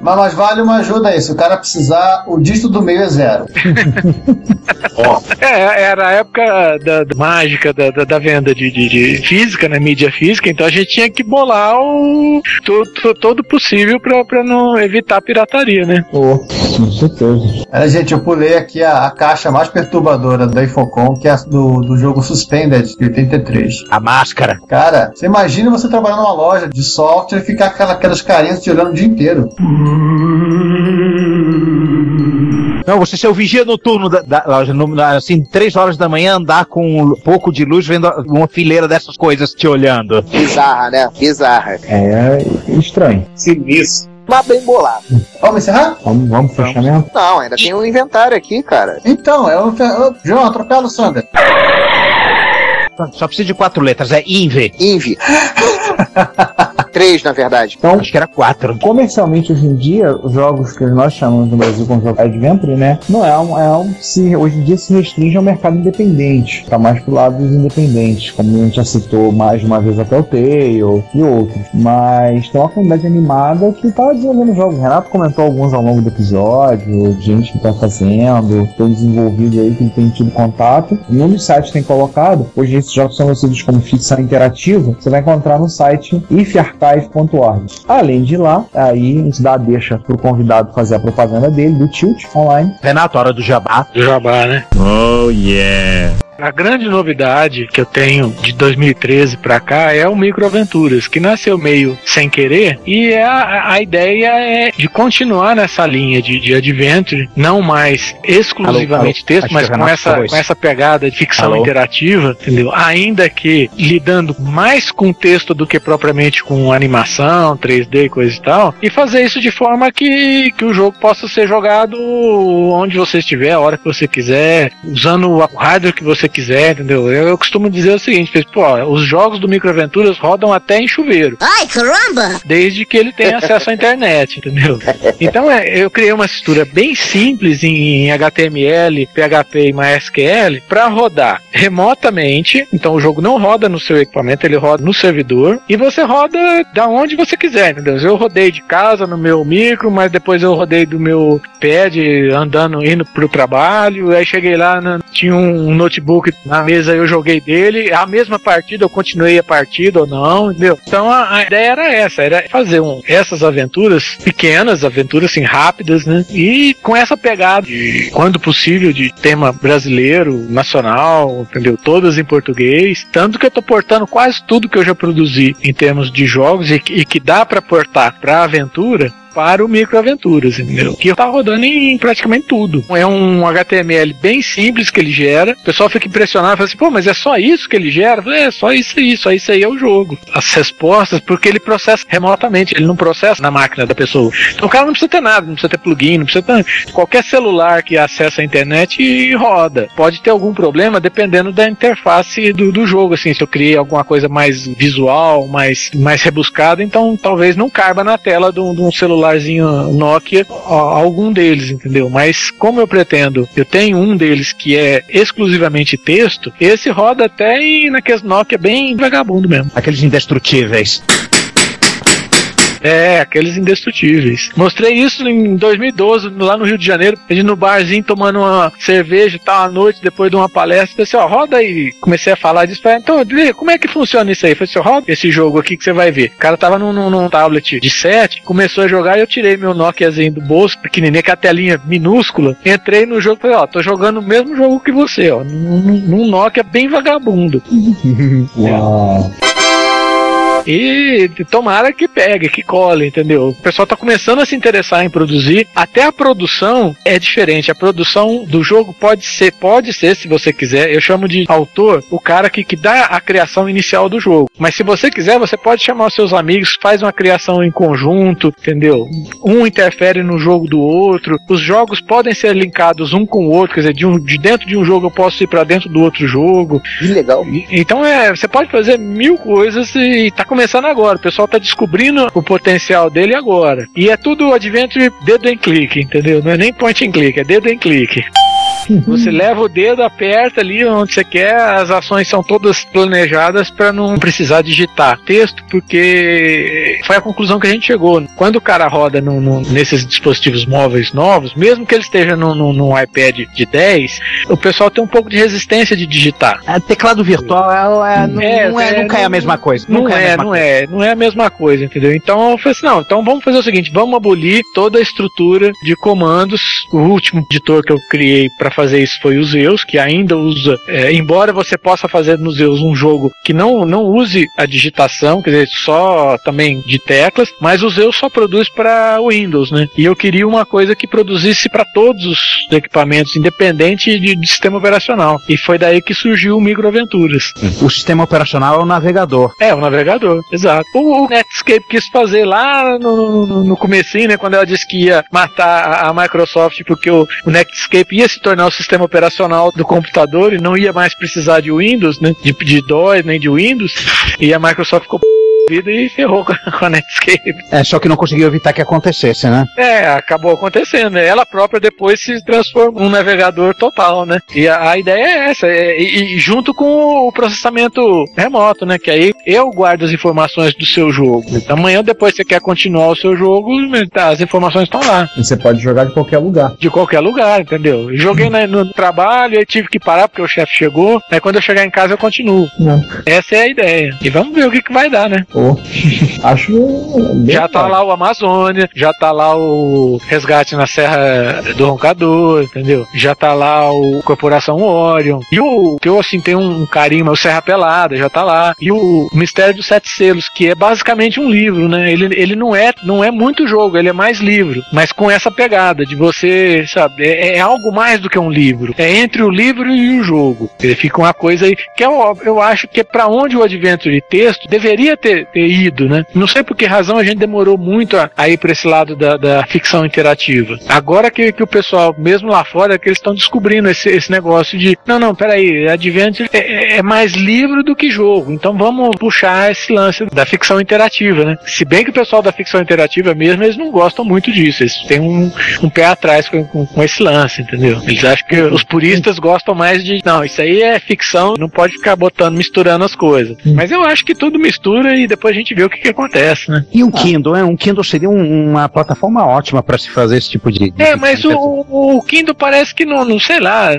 Mas, mas vale uma ajuda aí. Se o cara precisar, o dígito do meio é zero. É, era a época da, da mágica da, da, da venda de, de, de física, né? Mídia física, então a gente tinha que bolar o todo, todo possível pra, pra não evitar a pirataria, né? Oh, com certeza. Olha, gente, eu pulei aqui a, a caixa mais perturbadora da Infocom, que é a do, do jogo Suspended, de 83. A máscara. Cara, você imagina você trabalhar numa loja de software e ficar com aquela- aquelas carinhas te olhando o dia inteiro. Não, você ser o vigia noturno da, da loja, no- na- assim, três horas da manhã, andar com um pouco de luz, vendo uma fileira dessas coisas te olhando. Bizarra, né? Bizarra. É estranho. Sinistro. Mas bem bolado. Vamos encerrar? Vamos, vamos pro fechamento? Não, ainda tem um inventário aqui, cara. Então, é o. é- João, atropela o Sander. Só precisa de quatro letras, é INVE. Invi. Três, na verdade. Então, Acho que era quatro. comercialmente hoje em dia, os jogos que nós chamamos no Brasil como jogo Adventure, né? Não é um, é um se hoje em dia se restringe ao mercado independente. Tá mais pro lado dos independentes, como a gente já citou mais de uma vez até o Tale e outros. Mas tem uma comunidade animada que tá desenvolvendo jogos. O Renato comentou alguns ao longo do episódio, de gente que tá fazendo, tem desenvolvido aí, que tem tido contato. E um dos sites tem colocado, hoje esses jogos são conhecidos como ficção interativa, você vai encontrar no site ifarchive.org. Além de lá, aí a gente dá a deixa pro convidado fazer a propaganda dele, do Tilt Online. Renato, hora do jabá. Do Jabá, né? Oh yeah. A grande novidade que eu tenho de 2013 pra cá é o Microaventuras, que nasceu meio sem querer e é a, a ideia é de continuar nessa linha de, de adventure, não mais exclusivamente Alô, alô. texto, mas com essa, com essa pegada de ficção Alô. interativa, entendeu? Ainda que lidando mais com texto do que propriamente com animação, 3D e coisa e tal, e fazer isso de forma que, que o jogo possa ser jogado onde você estiver, a hora que você quiser, usando o hardware que você quiser, entendeu? Eu, eu costumo dizer o seguinte, pô, os jogos do Microaventuras rodam até em chuveiro. Ai, caramba! Desde que ele tenha acesso à internet, entendeu? Então é, eu criei uma estrutura bem simples em, em HTML, PHP e MySQL para rodar remotamente. Então o jogo não roda no seu equipamento, ele roda no servidor e você roda da onde você quiser, entendeu? Eu rodei de casa no meu micro, mas depois eu rodei do meu pad andando indo pro trabalho. Aí cheguei lá, na- tinha um notebook na mesa, eu joguei dele. A mesma partida, eu continuei a partida ou não, entendeu? Então a, a ideia era essa, era fazer um, essas aventuras pequenas, aventuras assim rápidas, né? E com essa pegada de, quando possível, de tema brasileiro, nacional, entendeu? Todas em português. Tanto que eu tô portando quase tudo que eu já produzi em termos de jogos e, que- e que dá pra portar pra aventura para o Microaventuras, entendeu? Que tá rodando em praticamente tudo. É um HTML bem simples que ele gera. O pessoal fica impressionado, fala assim, pô, mas é só isso que ele gera? Falei, É, só isso aí, só isso aí é o jogo. As respostas, porque ele processa remotamente, ele não processa na máquina da pessoa. Então o cara não precisa ter nada, não precisa ter plugin, não precisa ter... Qualquer celular que acessa a internet e roda. Pode ter algum problema dependendo da interface do, do jogo, assim, se eu criei alguma coisa mais visual, mais, mais rebuscada, então talvez não caiba na tela de um, um celularzinho Nokia algum deles, entendeu? Mas como eu pretendo, eu tenho um deles que é exclusivamente texto, esse roda até em, naqueles Nokia bem vagabundo mesmo. Aqueles indestrutíveis. É, aqueles indestrutíveis. Mostrei isso em 2012, lá no Rio de Janeiro, a gente no barzinho tomando uma cerveja e tal, à noite, depois de uma palestra, pensei, ó, roda aí. Comecei a falar disso, falei, então, como é que funciona isso aí? Falei assim, roda esse jogo aqui que você vai ver. O cara tava num, num, num tablet de 7, começou a jogar e eu tirei meu Nokiazinho do bolso, pequenininho, com a telinha minúscula, entrei no jogo e falei, ó, tô jogando o mesmo jogo que você, ó, num, num Nokia bem vagabundo. Uau. E tomara que pegue, que cole, entendeu? O pessoal tá começando a se interessar em produzir. Até a produção é diferente. A produção do jogo pode ser, pode ser, se você quiser. Eu chamo de autor o cara que, que dá a criação inicial do jogo. Mas se você quiser, você pode chamar os seus amigos, faz uma criação em conjunto, entendeu? Um interfere no jogo do outro. Os jogos podem ser linkados um com o outro, quer dizer, de, um, de dentro de um jogo eu posso ir para dentro do outro jogo. Que legal. E- Então é, você pode fazer mil coisas e tá começando agora. O pessoal tá descobrindo o potencial dele agora. E é tudo adventure dedo em clique, entendeu? Não é nem point and click, é dedo em clique. Você leva o dedo, aperta ali onde você quer, as ações são todas planejadas para não precisar digitar texto, porque foi a conclusão que a gente chegou. Quando o cara roda no- no- nesses dispositivos móveis novos, mesmo que ele esteja num no, no iPad de 10, o pessoal tem um pouco de resistência de digitar. É, teclado virtual é, não, É, não é, é, nunca é a mesma coisa. Não é, mesma não coisa. é, não é a mesma coisa, entendeu? Então eu falei assim, não, então vamos fazer o seguinte, vamos abolir toda a estrutura de comandos. O último editor que eu criei para fazer isso foi o Zeus, que ainda usa, é, embora você possa fazer no Zeus um jogo que não, não use a digitação, quer dizer, só também de teclas, mas o Zeus só produz para Windows, né? E eu queria uma coisa que produzisse para todos os equipamentos, independente de, de sistema operacional. E foi daí que surgiu o Microaventuras. O sistema operacional é o navegador. É, o navegador, exato. O, o Netscape quis fazer lá no, no, no comecinho, né, quando ela disse que ia matar a, a Microsoft porque o, o Netscape ia se tornar o sistema operacional do computador e não ia mais precisar de Windows, né, de, de DOS nem de Windows, e a Microsoft ficou e ferrou com a, Netscape. É, só que não conseguiu evitar que acontecesse, né? É, acabou acontecendo. né? Ela própria depois se transformou num navegador total, né? E a, a ideia é essa, é- e, e junto com o processamento remoto, né? Que aí eu guardo as informações do seu jogo. Então, amanhã, depois você quer continuar o seu jogo, tá, as informações estão lá. E você pode jogar de qualquer lugar. De qualquer lugar, entendeu? Joguei na- no trabalho, aí tive que parar porque o chefe chegou. Aí quando eu chegar em casa eu continuo. Não. Essa é a ideia. E vamos ver o que, que vai dar, né? Pô, acho bem Já tá lá o Amazônia, já tá lá o Resgate na Serra do Roncador, entendeu? Já tá lá o Corporação Orion. E o que eu assim tenho um carinho, é o Serra Pelada, já tá lá. E o Mistério dos Sete Selos, que é basicamente um livro, né? Ele, ele não é não é muito jogo, ele é mais livro, mas com essa pegada de você, sabe, é, é algo mais do que um livro. É entre o livro e o jogo. Ele fica uma coisa aí que eu, eu acho que é para onde o Adventure de texto deveria ter, ter ido, né? Não sei por que razão a gente demorou muito a, a ir para esse lado da, da ficção interativa. Agora que, que o pessoal, mesmo lá fora, que eles estão descobrindo esse, esse negócio de não, não, peraí, Adventure é, é- é mais livro do que jogo. Então vamos puxar esse lance da ficção interativa, né? Se bem que o pessoal da ficção interativa mesmo, eles não gostam muito disso. Eles têm um, um pé atrás com, com, com esse lance, entendeu? Eles acham que os puristas gostam mais de. Não, isso aí é ficção, não pode ficar botando, misturando as coisas. Mas eu acho que tudo mistura e depois a gente vê o que, que acontece, né? E um Kindle, é? Um Kindle seria um- uma plataforma ótima para se fazer esse tipo de. de É, mas o, o Kindle parece que não, não sei lá.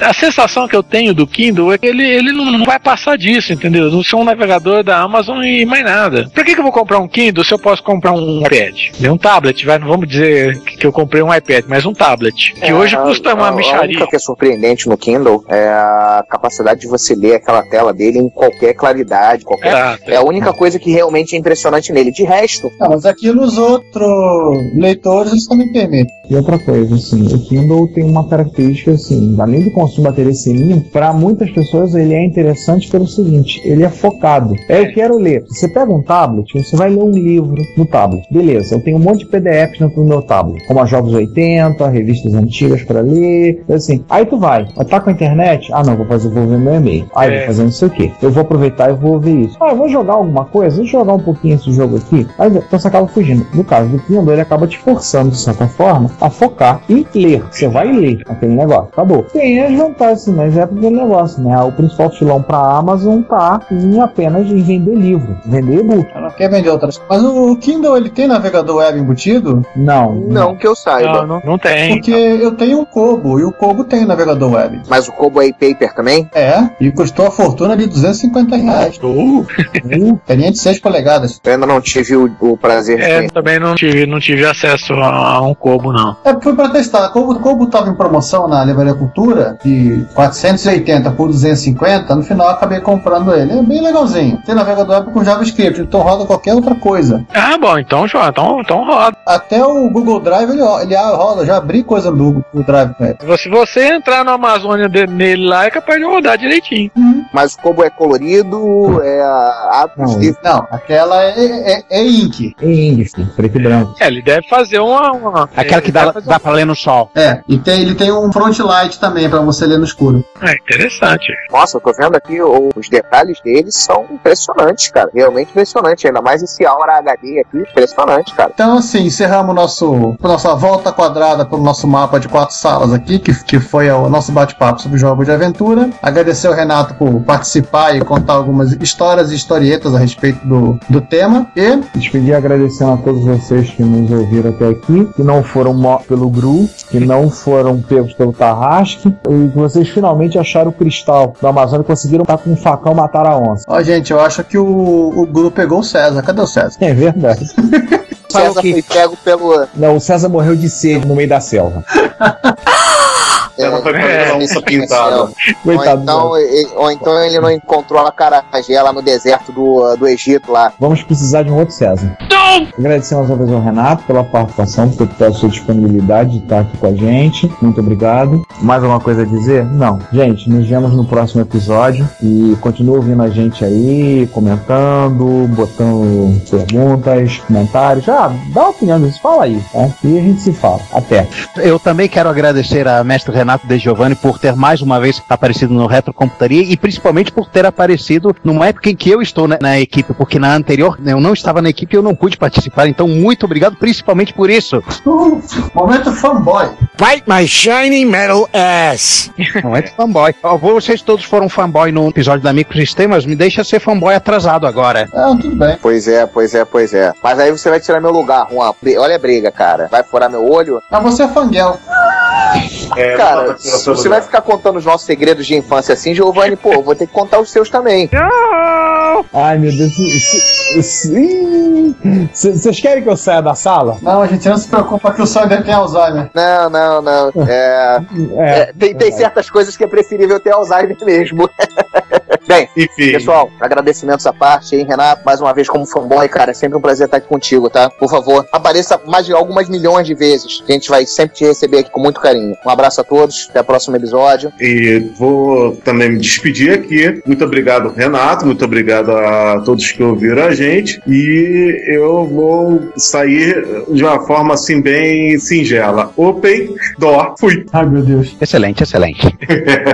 A sensação que eu tenho do Kindle é que ele, ele não, não vai passar disso, entendeu? Não ser um navegador da Amazon e mais nada. Por que, que eu vou comprar um Kindle se eu posso comprar um iPad? Né, Um tablet, vai, não vamos dizer que eu comprei um iPad, mas um tablet. Que É, hoje custa uma a, A micharia. única que é surpreendente no Kindle é a capacidade de você ler aquela tela dele em qualquer claridade, qualquer. Exato. É a única coisa que realmente é impressionante nele. De resto, Não, mas aqui nos outros leitores eles também permitem. E outra coisa, assim, o Kindle tem uma característica assim, além do consumo de bateria limpo, para muitas pessoas ele é interessante pelo seguinte, ele é focado. É, eu quero ler. Você pega um tablet, você vai ler um livro no tablet. Beleza, eu tenho um monte de PDFs do meu tablet, como a Jogos 80, revistas antigas para ler, assim. Aí tu vai, tá com a internet? Ah, não, vou fazer, vou ver meu e-mail. Aí É. vou fazer não sei o quê. Eu vou aproveitar e vou ver isso. Ah, eu vou jogar alguma coisa? Coisa, deixa eu jogar um pouquinho esse jogo aqui. Aí, então você acaba fugindo. No caso do Kindle, ele acaba te forçando, de certa forma, a focar e ler. Você vai ler aquele negócio. Acabou. Tem as vantagens, mas é aquele negócio, né? O principal filão pra Amazon tá em apenas em vender livro, vender e-book. Ela quer vender outras Mas o Kindle, ele tem navegador web embutido? Não. Não que eu saiba. Não, não, não tem. Porque eu tenho um Kobo, e o Kobo tem navegador web. Mas o Kobo é e-paper também? É, e custou a fortuna de 250 reais. Uh, Telinha de 6 polegadas. Eu ainda não tive o, o prazer de é, também não tive, não tive acesso a, a um Kobo, não. É, foi pra testar. Kobo, Kobo tava em promoção na Livraria Cultura de 480 por 250. No final eu acabei comprando ele. É bem legalzinho. Tem navegador web com JavaScript, então roda qualquer outra coisa. Ah, bom, então, João, então, então roda. Até o Google Drive ele, ele roda, já abri coisa do Google Drive com ele. Se você entrar na Amazônia de- nele lá, é capaz de rodar direitinho. Mas o Kobo é colorido, é a Não, de- Não, aquela é, é, é Ink. Em English, preto e branco. É, ele deve fazer uma. uma- Aquela que dá, dá pra ler no sol. É, e tem, ele tem um front light também pra você ler no escuro. É interessante. Nossa, eu tô vendo aqui o- os detalhes deles são impressionantes, cara. Realmente impressionante. Ainda mais esse Aura HD aqui, impressionante, cara. Então, assim, encerramos nosso, nossa volta quadrada pelo nosso mapa de quatro salas aqui, que, que foi o nosso bate-papo sobre jogos de aventura. Agradecer ao Renato por participar e contar algumas histórias e historietas a respeito do, do tema. E Despedir agradecendo a todos vocês que nos ouviram até aqui, que não foram mortos pelo Gru, que não foram pegos pelo Tarrasque, e que vocês finalmente acharam o cristal do Amazonas e conseguiram estar com um facão matar a onça. Ó, gente, eu acho que o, o Gru pegou o César. Cadê o César? É verdade. César foi pego pelo. Não, o César morreu de sede no meio da selva. Ela foi fazer uma onça pintada. Ou então, ou então ele não encontrou a carajé lá no deserto do, do Egito lá. Vamos precisar de um outro César. Agradecer mais uma vez ao Renato pela participação, por ter a sua disponibilidade de estar aqui com a gente. Muito obrigado. Mais alguma coisa a dizer? Não. Gente, nos vemos no próximo episódio e continua ouvindo a gente aí, comentando, botando perguntas, comentários. Ah, dá uma opinião fala aí, tá? E a gente se fala. Até. Eu também quero agradecer a mestre Renato De Giovanni por ter mais uma vez aparecido no Retrocomputaria e principalmente por ter aparecido numa época em que eu estou na, na equipe, porque na anterior eu não estava na equipe e eu não pude participar. Então, muito obrigado, principalmente por isso. Uh, momento fanboy. Bite my shiny metal ass. De fanboy. Vocês todos foram fanboy no episódio da Microsistemas, me deixa ser fanboy atrasado agora. Ah, tudo bem. Pois é, pois é, pois é. Mas aí você vai tirar meu lugar, Juan. Olha a briga, cara. Vai furar meu olho. Mas você é fanguel. É, Cara, se você vai ficar contando os nossos segredos de infância assim, Giovanni, pô, vou ter que contar os seus também. Ai, meu Deus. Vocês querem que eu saia da sala? Não, a gente não se preocupa que o sonho dele tem Alzheimer. Não, não, não. É, é, tem, tem certas coisas que é preferível ter Alzheimer mesmo. Bem, Enfim. pessoal, agradecimentos à parte, hein, Renato? Mais uma vez, como fanboy, cara, é sempre um prazer estar aqui contigo, tá? Por favor, apareça mais de algumas milhões de vezes. que A gente vai sempre te receber aqui com muito carinho. Um abraço a todos, até o próximo episódio. E vou também me despedir aqui. Muito obrigado, Renato. Muito obrigado a todos que ouviram a gente. E eu vou sair de uma forma assim bem singela. Open door. Fui. Ai, meu Deus. Excelente, excelente.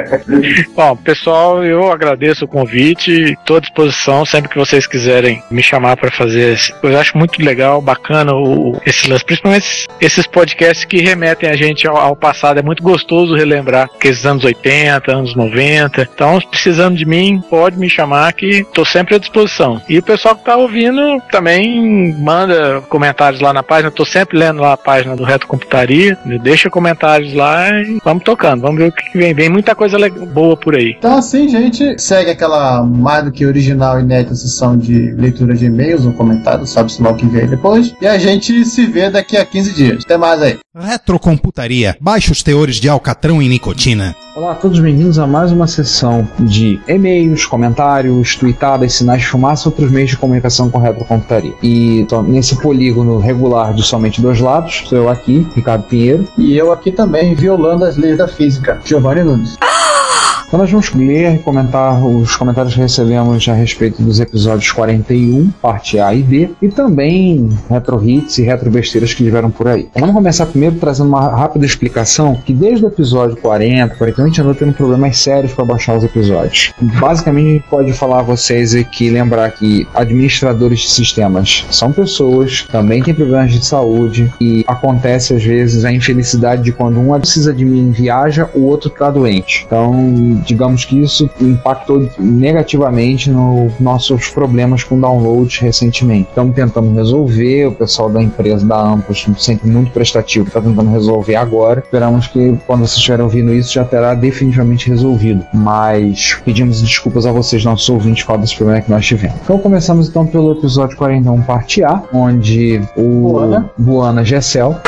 Bom, pessoal, eu agradeço o convite, estou à disposição sempre que vocês quiserem me chamar para fazer. Eu acho muito legal, bacana o, esse lance, principalmente esses- podcasts que remetem a gente ao, ao passado. É muito gostoso relembrar aqueles anos 80, anos 90. Então, precisando de mim, pode me chamar que estou sempre à disposição. E o pessoal que está ouvindo também manda comentários lá na página. Estou sempre lendo lá a página do Reto Computaria. Deixa comentários lá e vamos tocando. Vamos ver o que vem. Vem muita coisa boa por aí. Então, assim, gente, segue aquela mais do que original e inédita sessão de leitura de e-mails ou comentários, sabe-se lá o que vem depois. E a gente se vê daqui a 15 dias. Até mais aí. Retrocomputaria. Baixos teores de alcatrão e nicotina. Olá a todos, bem-vindos a mais uma sessão de e-mails, comentários, tweetadas, sinais de fumaça e outros meios de comunicação com a retrocomputaria. E nesse polígono regular de somente dois lados, sou eu aqui, Ricardo Pinheiro. E eu aqui também, violando as leis da física. Giovanni Nunes. Então nós vamos ler e comentar os comentários que recebemos a respeito dos episódios 41, parte A e B, e também retro hits e retro besteiras que tiveram por aí. Vamos começar primeiro trazendo uma rápida explicação que desde o episódio 40, 41 a gente andou tendo problemas sérios para baixar os episódios. Basicamente a gente pode falar a vocês aqui, lembrar que administradores de sistemas são pessoas, também têm problemas de saúde e acontece às vezes a infelicidade de quando um precisa de mim viaja, o outro está doente. Então, digamos que isso impactou negativamente nos nossos problemas com downloads recentemente. Estamos tentando resolver, o pessoal da empresa da Ampus, sempre muito prestativo, está tentando resolver agora. Esperamos que quando vocês estiverem ouvindo isso já terá definitivamente resolvido. Mas pedimos desculpas a vocês, nossos ouvintes, por desse problema que nós tivemos. Então começamos então pelo episódio 41, parte A, onde o Buana, Buana Gessel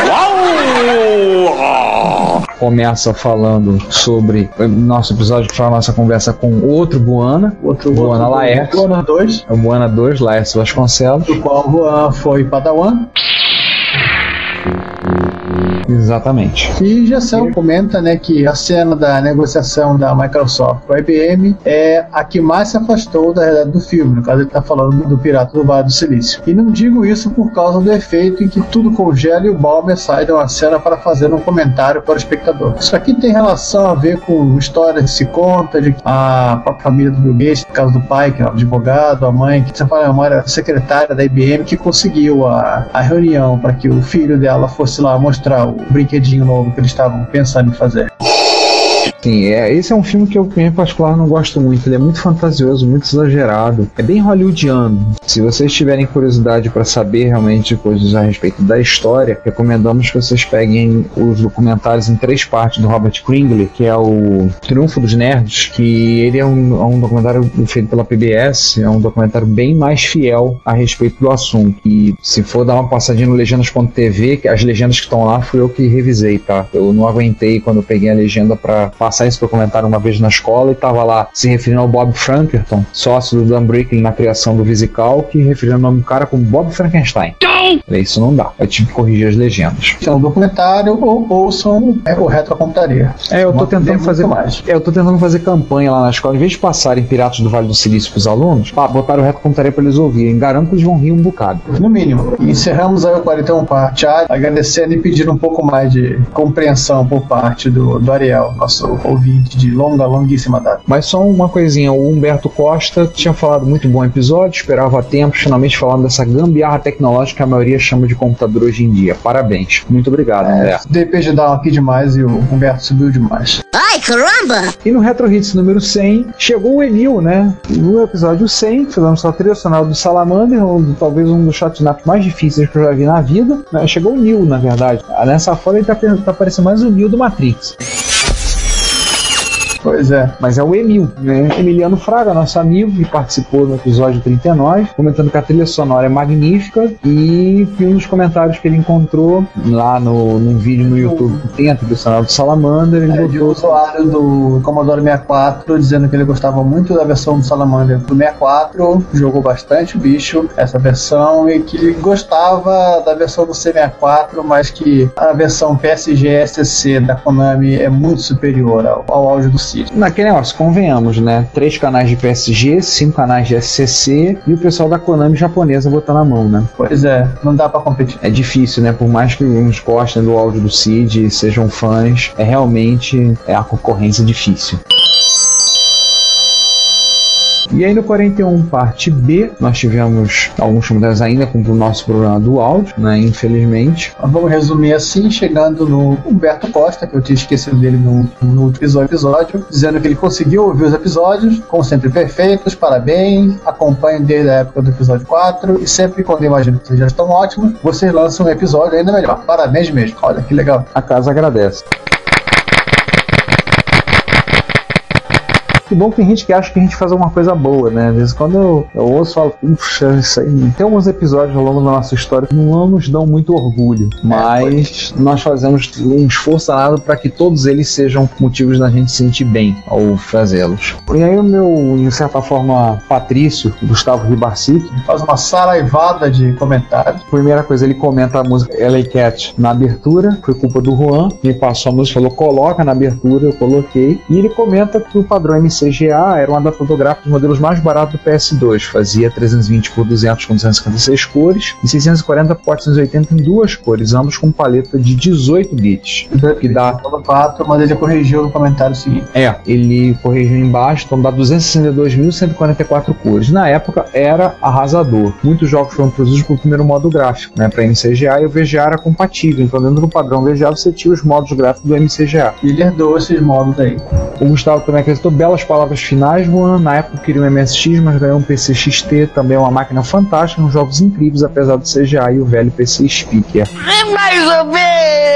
começa falando sobre nosso episódio que foi a nossa conversa com outro Buana, outro Buana Laércio. Buana 2, É o Buana 2, Laércio Vasconcelos. do qual o Juan foi Padawan. Exatamente. E Gessel comenta né, que a cena da negociação da Microsoft com a IBM é a que mais se afastou da realidade do filme. No caso, ele está falando do Pirata do Vale do Silício. E não digo isso por causa do efeito em que tudo congela e o Balmer sai de uma cena para fazer um comentário para o espectador. Isso aqui tem relação a ver com histórias que se conta de a própria família do Bill Gates, no caso do pai, que é um advogado, a mãe, que você fala, a era secretária da IBM, que conseguiu a, a reunião para que o filho dela fosse lá mostrar o brinquedinho novo que eles estavam pensando em fazer. Sim, é, esse é um filme que eu, em particular, não gosto muito. Ele é muito fantasioso, muito exagerado. É bem hollywoodiano. Se vocês tiverem curiosidade para saber realmente coisas a respeito da história, recomendamos que vocês peguem os documentários em três partes do Robert Kringley, que é o Triunfo dos Nerds, que ele é um, é um documentário feito pela PBS, é um documentário bem mais fiel a respeito do assunto. E se for dar uma passadinha no legendas.tv, as legendas que estão lá fui eu que revisei, tá? Eu não aguentei quando eu peguei a legenda para passar esse documentário uma vez na escola e tava lá se referindo ao Bob Frankerton, sócio do Dan Bricklin na criação do Visical, que referindo o nome do cara como Bob Frankenstein. Falei, Isso não dá. Eu tive que corrigir as legendas. É um documentário ou ouçam é, o Retrocomputaria. É, eu tô Uma- tentando fazer mais. É, eu tô tentando fazer campanha lá na escola. Em vez de passarem Piratas do Vale do Silício pros alunos, pá, botaram o reto computaria pra eles ouvirem. Garanto que eles vão rir um bocado. No mínimo. E encerramos aí o 41 parte A, agradecendo e pedindo um pouco mais de compreensão por parte do, do Ariel, nosso ouvinte de longa, longuíssima data. Mas só uma coisinha, o Humberto Costa tinha falado muito bom episódio, esperava tempo, finalmente falando dessa gambiarra tecnológica que a maioria chama de computador hoje em dia. Parabéns. Muito obrigado, É, Humberto. DP Down aqui demais e o Humberto subiu demais. Ai, caramba! E no Retro Hits número 100, chegou o Emil, né? No episódio 100, fizemos a trilha sonora do Salamander, um- talvez um dos shotnaps mais difíceis que eu já vi na vida. né? Chegou o Neo, na verdade. Ah, Nessa foto ele tá, tá parecendo mais o Neo do Matrix. Pois é. Mas é o Emil, né? Emiliano Fraga, nosso amigo, que participou no episódio 39, comentando que a trilha sonora é magnífica e que um dos comentários que ele encontrou lá no, num vídeo no YouTube que tem a trilha sonora do Salamander, ele É botou usuário do Commodore 64 dizendo que ele gostava muito da versão do Salamander do 64, jogou bastante o bicho, essa versão, e que gostava da versão do C64, mas que a versão PSG SC da Konami é muito superior ao, ao áudio do Naquele negócio, convenhamos, né? Três canais de PSG, cinco canais de SCC e o pessoal da Konami japonesa botando a mão, né? Pois é, não dá pra competir. É difícil, né? Por mais que uns gostem do áudio do Cid sejam fãs, é realmente é a concorrência difícil. E aí no 41 parte B, nós tivemos alguns comentários ainda com o nosso problema do áudio, né? Infelizmente. Mas Vamos resumir assim, chegando no Humberto Costa, que eu tinha esquecido dele no, no último episódio, dizendo que ele conseguiu ouvir os episódios, como sempre perfeitos, parabéns, acompanho desde a época do episódio 4, e sempre quando eu imagino que vocês já estão ótimos, vocês lançam um episódio ainda melhor. Parabéns mesmo, olha que legal. A casa agradece. Que bom que tem gente que acha que a gente faz alguma coisa boa, né? Às vezes quando eu, eu ouço, eu falo, puxa, isso aí. Tem alguns episódios ao longo da nossa história que não nos dão muito orgulho, mas nós fazemos um esforço danado para que todos eles sejam motivos da gente se sentir bem ao fazê-los. E aí o meu, em certa forma, Patrício, Gustavo Ribarcic, Faz uma saraivada de comentários. Primeira coisa, ele comenta a música LA Cat na abertura, foi culpa do Juan, me passou a música, falou coloca na abertura, eu coloquei. E ele comenta que o padrão MCGA era um adaptador gráfico dos modelos mais baratos do PS2, fazia 320 por 200 com 256 cores e 640 por 480 em duas cores, ambos com paleta de 18 bits. Que dá Pelo fato, mas ele corrigiu no comentário seguinte. é, ele corrigiu embaixo, então dá 262.144 cores. Na época era arrasador. Muitos jogos foram produzidos com o primeiro modo gráfico, né, para MCGA e o VGA era compatível. Então, dentro do padrão VGA você tinha os modos gráficos do MCGA. E ele herdou esses modos aí. O Gustavo também acrescentou belas palavras finais, Juan. Na época queria um MSX, mas ganhou um PC XT, também é uma máquina fantástica, uns jogos incríveis, apesar do CGA e o velho PC Speaker. Mais ou menos,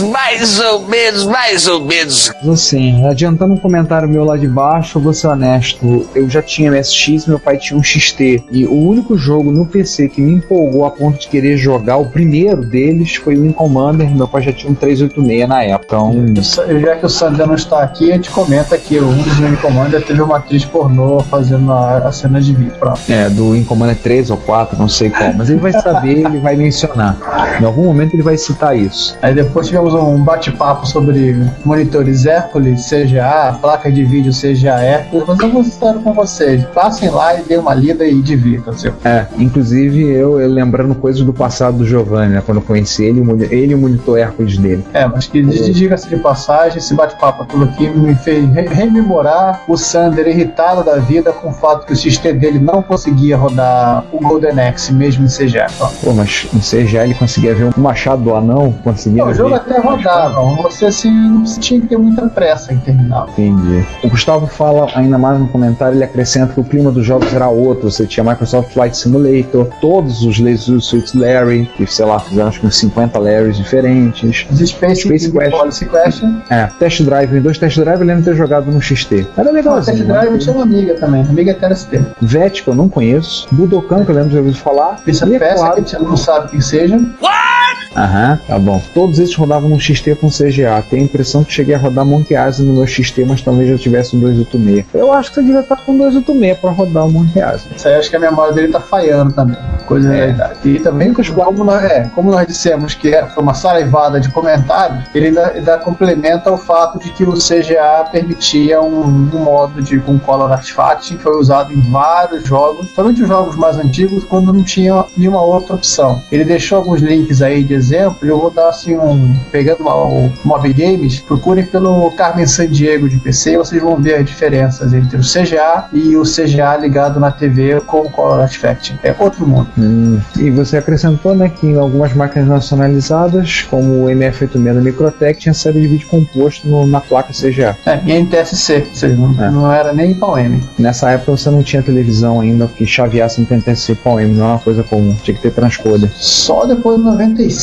mais ou menos, mais ou menos. Assim, adiantando um comentário meu lá de baixo, eu vou ser honesto, eu já tinha MSX, meu pai tinha um XT, e o único jogo no PC que me empolgou a ponto de querer jogar, o primeiro deles, foi o Wing Commander, meu pai já tinha um 386 na época, então... Já que o Sandra não está aqui, a gente comenta que um dos Mini Commander teve uma atriz pornô fazendo a, a cena de vídeo. Pronto. É, do Wing Commander 3 ou 4, não sei qual, mas ele vai saber, ele vai mencionar. Em algum momento ele vai citar isso. Aí depois tivemos um bate-papo sobre monitores Hércules, CGA, placa de vídeo CGA Hércules. Mas eu vou estar com vocês. Passem lá e dêem uma lida e divirtam-se. É, inclusive eu, eu lembrando coisas do passado do Giovanni, né, quando eu conheci ele, ele e o monitor Hércules dele. É, mas que diga-se de passagem, esse bate-papo tudo aqui me fez re- rememorar o Sander irritado da vida com o fato que o XT dele não conseguia rodar o Golden Axe mesmo em CGA. Pô, mas em CGA ele conseguia ver o machado do anão, conseguia Não, o jogo até rodava, você assim, não tinha que ter muita pressa em terminar. Entendi. O Gustavo fala ainda mais no comentário, ele acrescenta que o clima dos jogos era outro. Você tinha Microsoft Flight Simulator, todos os Laser Suits Larry, que sei lá, fizeram acho que uns 50 Larrys diferentes. Os Space, Space Quest. Policy Question. É, Test Drive, Windows Test Drive eu lembro de ter jogado no XT. Era O legalzinho. Test né? Drive tinha uma amiga também, amiga TST. Vet, que eu não conheço. Budokan, que eu lembro de ouvir falar. Pista E é peça claro- que a gente não sabe o que seja. Aham, tá bom. Todos esses rodavam no XT com CGA. Tenho a impressão que cheguei a rodar Monkey Island no meu XT, mas talvez já tivesse um 286. Eu acho que você devia estar com 286 pra rodar o Monkey Island. Isso aí acho que a memória dele tá falhando também. Coisa da idade. E também, como nós, é, como nós dissemos que é- foi uma saraivada de comentários, ele ainda, ainda complementa o fato de que o CGA permitia um, um modo de com color artifact que foi usado em vários jogos, somente os jogos mais antigos, quando não tinha nenhuma outra opção. Ele deixou alguns links aí de exemplo, e eu vou dar assim um. Pegando o Mob Games, procurem pelo Carmen San Diego de PC, vocês vão ver as diferenças entre o CGA e o CGA ligado na TV com o Color Artifact. É outro mundo. Hum, E você acrescentou, né, que em algumas máquinas nacionalizadas, como o MF86 da Microtech, tinha série de vídeo composto no- na placa CGA. É, e NTSC, ou seja, não, É. não era nem PAL-M. Nessa época você não tinha televisão ainda que chaveasse no TNT POM, não é uma coisa comum, tinha que ter transcoder. Só depois de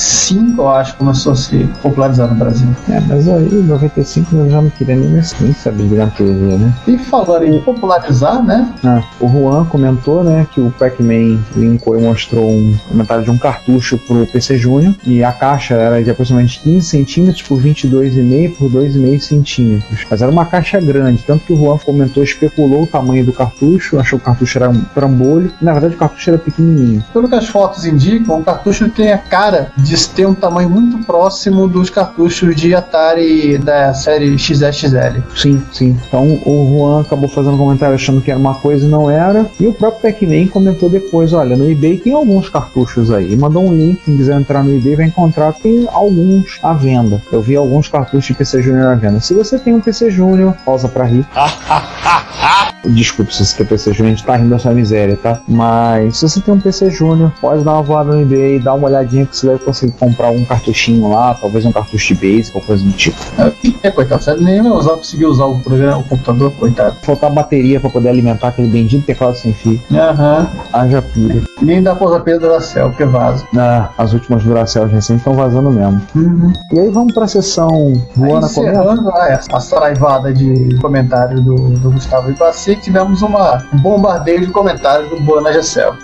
95, eu acho, começou a se popularizar no Brasil. É, mas aí em 95 eu já não queria nem, nem saber de TV, né? E falando em popularizar, né? Ah, o Juan comentou, né, que o Pac-Man linkou e mostrou um comentário de um cartucho pro PC Júnior e a caixa era de aproximadamente 15 centímetros por 22,5 por 2,5 centímetros. Mas era uma caixa grande, tanto que o Juan comentou, especulou o tamanho do cartucho, achou que o cartucho era um trambolho. Na verdade, o cartucho era pequenininho. Pelo que as fotos indicam, o cartucho tem a cara de ter um tamanho muito próximo dos cartuchos de Atari da série XXL. Sim, sim. Então o Juan acabou fazendo um comentário achando que era uma coisa e não era. E o próprio Pac-Man comentou depois: olha, no eBay tem alguns cartuchos aí. Mandou um link, quem quiser entrar no eBay vai encontrar. Tem alguns à venda. Eu vi alguns cartuchos de PC Júnior à venda. Se você tem um PC Júnior, pausa pra rir. Desculpe se você tem PC Júnior, a gente tá rindo da sua miséria, tá? Mas se você tem um PC Júnior, pode dar uma voada no eBay, dá uma olhadinha que você vai conseguir comprar um cartuchinho lá, talvez um cartucho de base, ou coisa do tipo. É, coitado, você nem vai usar, conseguir usar o programa, o computador, coitado. Faltar bateria pra poder alimentar aquele bendito teclado sem fio. Aham. Haja pilha. Nem da porra-pena do Duracell, porque vaza. Ah, as últimas Duracell recentes estão vazando mesmo. E aí vamos pra sessão Luana Comenta. Encerrando a, saraivada de comentários do, do Gustavo Ibassi, tivemos uma, um bombardeio de comentários do Boa na Gessel.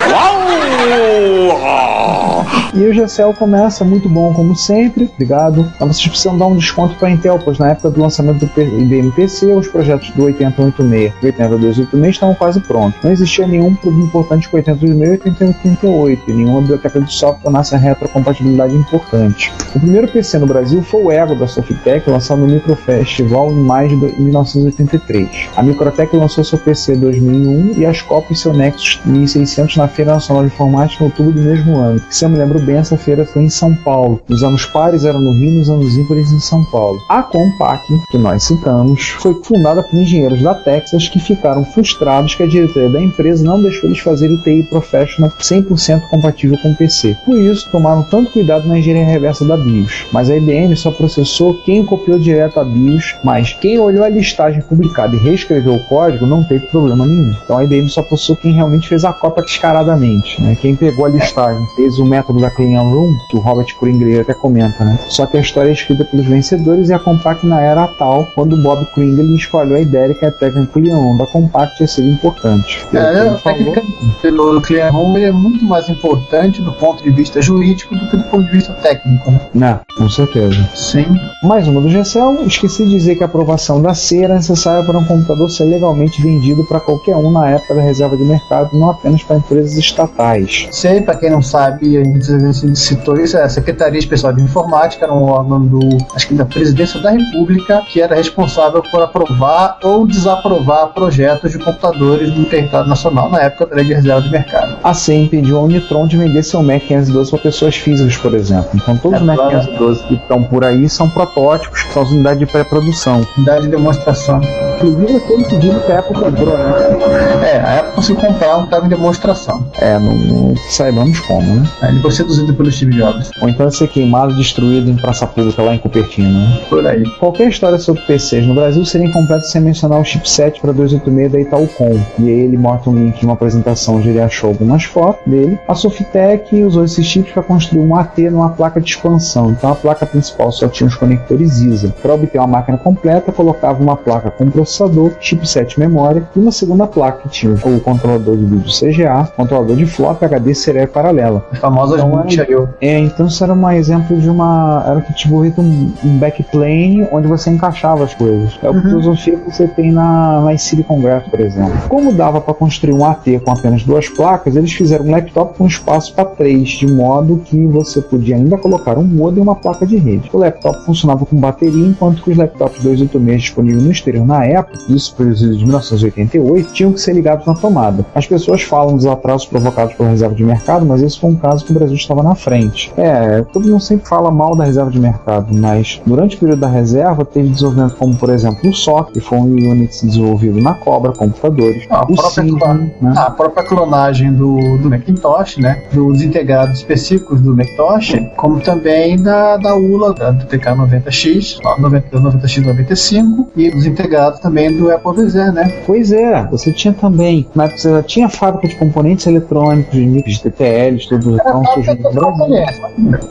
E o GCL começa muito bom, como sempre. Obrigado. Mas vocês precisam dar um desconto para a Intel, pois na época do lançamento do IBM PC, os projetos do 8086 e 8286 estavam quase prontos. Não existia nenhum produto importante com 8086 e 8088, e nenhuma biblioteca de software nasce a retrocompatibilidade importante. O primeiro PC no Brasil foi o Ego da Softec, lançado no Microfestival em maio de do- 1983. A Microtech lançou seu PC em 2001 e as Copas seu Nexus 1600 na Feira Nacional de Informática em outubro do mesmo ano. Se eu me lembro bem, essa feira foi em São Paulo. Os anos pares eram no Rio nos anos ímpares em São Paulo. A Compaq, que nós citamos, foi fundada por engenheiros da Texas que ficaram frustrados que a diretoria da empresa não deixou eles fazerem TI Professional 100% compatível com o PC. Por isso, tomaram tanto cuidado na engenharia reversa da BIOS. Mas a IBM só processou quem copiou direto a BIOS, mas quem olhou a listagem publicada e reescreveu o código não teve problema nenhum. Então a IBM só processou quem realmente fez a cópia descaradamente. Né? Quem pegou a listagem, fez o método da Clean Room, que o Robert Kringler até comenta, né? Só que a história é escrita pelos vencedores e a Compaq na era tal, quando o Bob Kringler escolheu a ideia de que a técnica Room da Compaq tinha sido importante. É, a técnica pelo ele é muito mais importante do ponto de vista jurídico do que do ponto de vista técnico, né? Né, com certeza. Sim. Mais uma do GCL, esqueci de dizer que a aprovação da C era necessária para um computador ser legalmente vendido para qualquer um na época da reserva de mercado, não apenas para empresas estatais. Sei, para quem não sabe, a gente citou isso, é a Secretaria Especial de Informática, era um órgão do, acho que da Presidência da República, que era responsável por aprovar ou desaprovar projetos de computadores no território nacional na época da Lei de Reserva de Mercado. A C impediu a Unitron de vender seu Mac 512 para pessoas físicas, por exemplo. Então todos os Mac 512 que estão por aí são protótipos, que são as unidades de pré-produção. Unidade de demonstração. Inclusive aquele pedido que a Apple comprou, né? É, a Apple conseguiu comprar um estava em demonstração. É, não, não saibamos como, né? Aí Ele foi seduzido pelo Steve Jobs. Ou então ser queimado, destruído em praça pública lá em Cupertino. Né? Por aí. Qualquer história sobre PCs no Brasil seria incompleta sem mencionar o chipset para 286 da Itaúcom. E aí ele mostra um link de uma apresentação onde ele achou algumas fotos dele. A Sofitec usou esses chips para construir um AT numa placa de expansão. Então a placa principal só tinha os conectores ISA. Para obter uma máquina completa, colocava uma placa com processador, chipset memória e uma segunda placa que tinha o controlador de vídeo CGA, controlador de flop, HD serial paralela. As famosas Então, era- é, então isso era um exemplo de uma. Era que tipo um, um backplane onde você encaixava as coisas. É a filosofia que você tem na, na Silicon Graph, por exemplo. Como dava para construir um AT com apenas duas placas, eles fizeram um laptop com espaço para três, de modo que você podia ainda colocar um modem e uma placa de rede. O laptop funcionava com bateria, enquanto que os laptops 286 disponíveis no exterior na época, isso produzido de 1988, tinham que ser ligados na tomada. As pessoas falam dos atrasos provocados pela reserva de mercado, mas esse foi um caso que o Brasil estava na frente. É, todo mundo sempre fala mal da reserva de mercado, mas durante o período da reserva teve desenvolvimento como, por exemplo, o SOC, que foi um Unix desenvolvido na Cobra Computadores, A o própria, Sim, né? a própria clonagem do, do Macintosh, né? Dos integrados específicos do Macintosh, como também da, da ULA, da do TK90X, ó, 90, 90X95, e dos integrados também do Apple VZ, né? Pois é, você tinha também, na época você já tinha fábrica de componentes eletrônicos, de micros de TTLs, tudo então, surgindo no Brasil.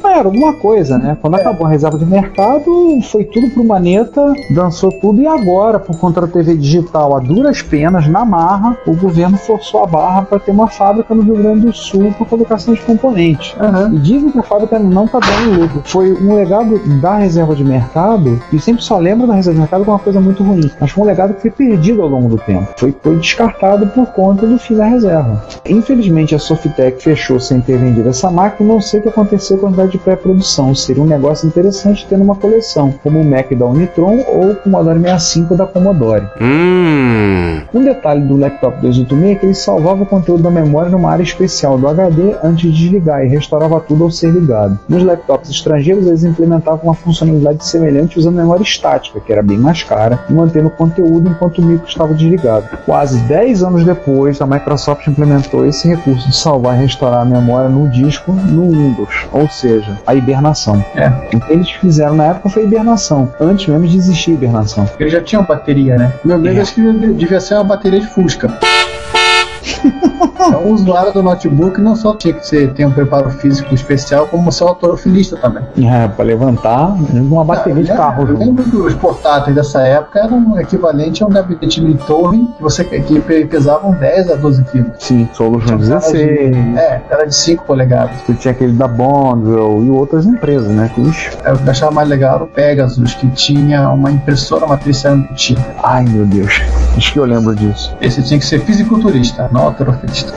Era alguma coisa, né? Quando acabou a reserva de mercado, foi tudo pro maneta, dançou tudo, e agora, por conta da TV digital, a duras penas, na marra, o governo forçou a barra para ter uma fábrica no Rio Grande do Sul para fabricação de componentes. E dizem que a fábrica não tá dando lucro. Foi um legado da reserva de mercado, e sempre só lembra da reserva de mercado como uma coisa muito ruim, mas um legado que foi perdido ao longo do tempo. Foi, foi descartado por conta do fim da reserva. Infelizmente, a Softec fechou sem ter vendido essa máquina, não sei o que aconteceu com a unidade de pré-produção. Seria um negócio interessante ter numa coleção, como o Mac da Unitron ou o Commodore 65 da Commodore. Um detalhe do laptop 286 é que ele salvava o conteúdo da memória numa área especial do HD antes de desligar e restaurava tudo ao ser ligado. Nos laptops estrangeiros, eles implementavam uma funcionalidade semelhante usando memória estática, que era bem mais cara, e mantendo o conteúdo enquanto o micro estava desligado. Quase 10 anos depois, a Microsoft implementou esse recurso de salvar e restaurar a memória no disco no Windows, ou seja, a hibernação. O que eles fizeram na época foi hibernação, antes mesmo de existir hibernação. Ele já tinha uma bateria, né? Meu medo é. acho que devia ser uma bateria de Fusca. Então, o usuário do notebook não só tinha que ser, ter um preparo físico especial, como ser autorofilista também. É, pra levantar uma bateria de carro. Eu lembro que os portáteis dessa época eram equivalente a um gabinete de torre que, você, que pe- pesavam 10 a 12 quilos. Sim, Solution Tinha um cara 16. de- É, era de 5 polegadas. Você tinha aquele da Bondwell e outras empresas, né? Que os... É, O que eu achava mais legal era o Pegasus, que tinha uma impressora matriz embutida. Ai, meu Deus. Acho que eu lembro disso. Esse tinha que ser fisiculturista, não autorofilista.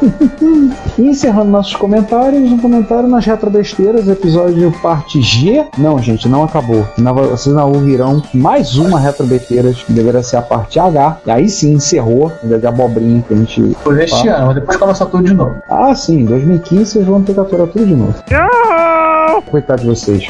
E encerrando nossos comentários, um comentário nas retrobesteiras, episódio parte G. Não, gente, não acabou. Na- Vocês não ouvirão mais uma retrobesteiras, que deveria ser a parte H. E aí sim, encerrou, ainda de abobrinha que a gente. Por este fala. ano, mas depois começa tudo de novo. Ah, sim, em 2015 vocês vão ter que aturar tudo de novo. Coitado de vocês.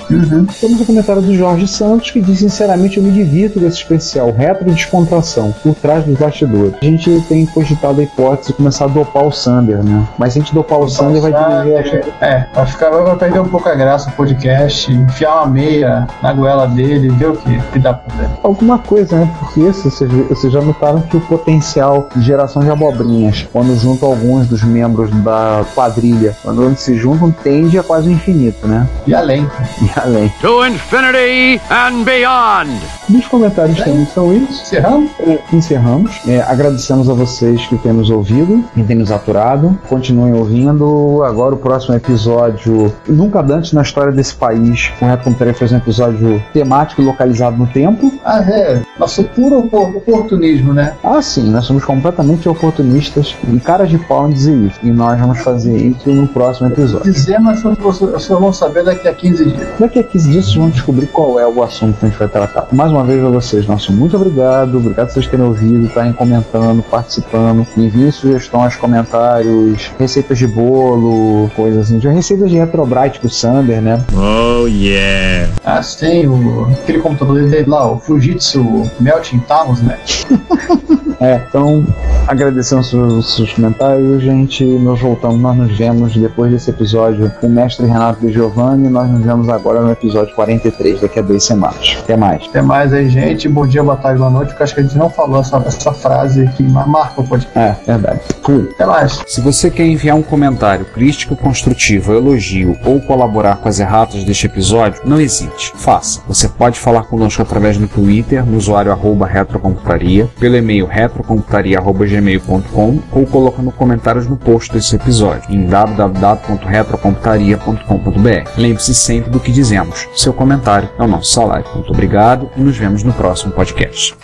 Temos o comentário do Jorge Santos que diz: Sinceramente, eu me divirto desse especial retro descontração por trás dos bastidores. A gente tem cogitado a hipótese de começar a dopar o Sander, né? Mas se a gente dopar o Sander, vai dirigir. acho que- É, vai, ficar, vai perder um pouco a graça o podcast, enfiar uma meia na goela dele, ver o que, que dá pra ver. alguma coisa, né? Porque isso, vocês, vocês já notaram que o potencial de geração de abobrinhas, quando juntam alguns dos membros da quadrilha, quando eles se juntam, tende a quase o infinito, né? E além. E além. To infinity and beyond. Nos comentários também são isso. Encerramos? Encerramos. É, agradecemos a vocês que têm nos ouvido, que têm nos aturado. Continuem ouvindo. Agora o próximo episódio, nunca antes na história desse país, o Computaria fez um episódio temático e localizado no tempo. Ah, é. Nosso puro opor- oportunismo, né? Ah, sim, nós somos completamente oportunistas e caras de pau em dizer isso. E nós vamos fazer isso no próximo episódio. Dizer, mas vocês vão saber daqui a 15 dias. Daqui a 15 dias vocês vão descobrir qual é o assunto que a gente vai tratar. Mais uma vez a vocês, nosso muito obrigado. Obrigado por vocês terem ouvido, estarem comentando, participando. Enviem sugestões, comentários, receitas de bolo, coisas assim. Já receitas de Retrobrite pro Sander, né? Oh yeah. Ah, sim, o, aquele computador dele lá, o Fujitsu Melting Towns, né? É, então agradecemos os seus comentários, gente. Nós voltamos, nós nos vemos depois desse episódio com o mestre Renato de Giovanni. Nós nos vemos agora no episódio 43, daqui a duas semanas. Até mais. Até mais aí, gente. Bom dia, boa tarde, boa noite, porque acho que a gente não falou essa, essa frase que ma- marca o podcast. É, verdade. Fui. Até mais. Se você quer enviar um comentário crítico, construtivo, elogio ou colaborar com as erratas deste episódio, não hesite, faça. Você pode falar conosco através do Twitter, no usuário arroba retrocomputaria, pelo e-mail retrocomputaria.gmail.com ou colocando comentários no post desse episódio em www.retrocomputaria.com.br. Lembre-se sempre do que dizemos. Seu comentário é o nosso salário. Muito obrigado e nos vemos no próximo podcast.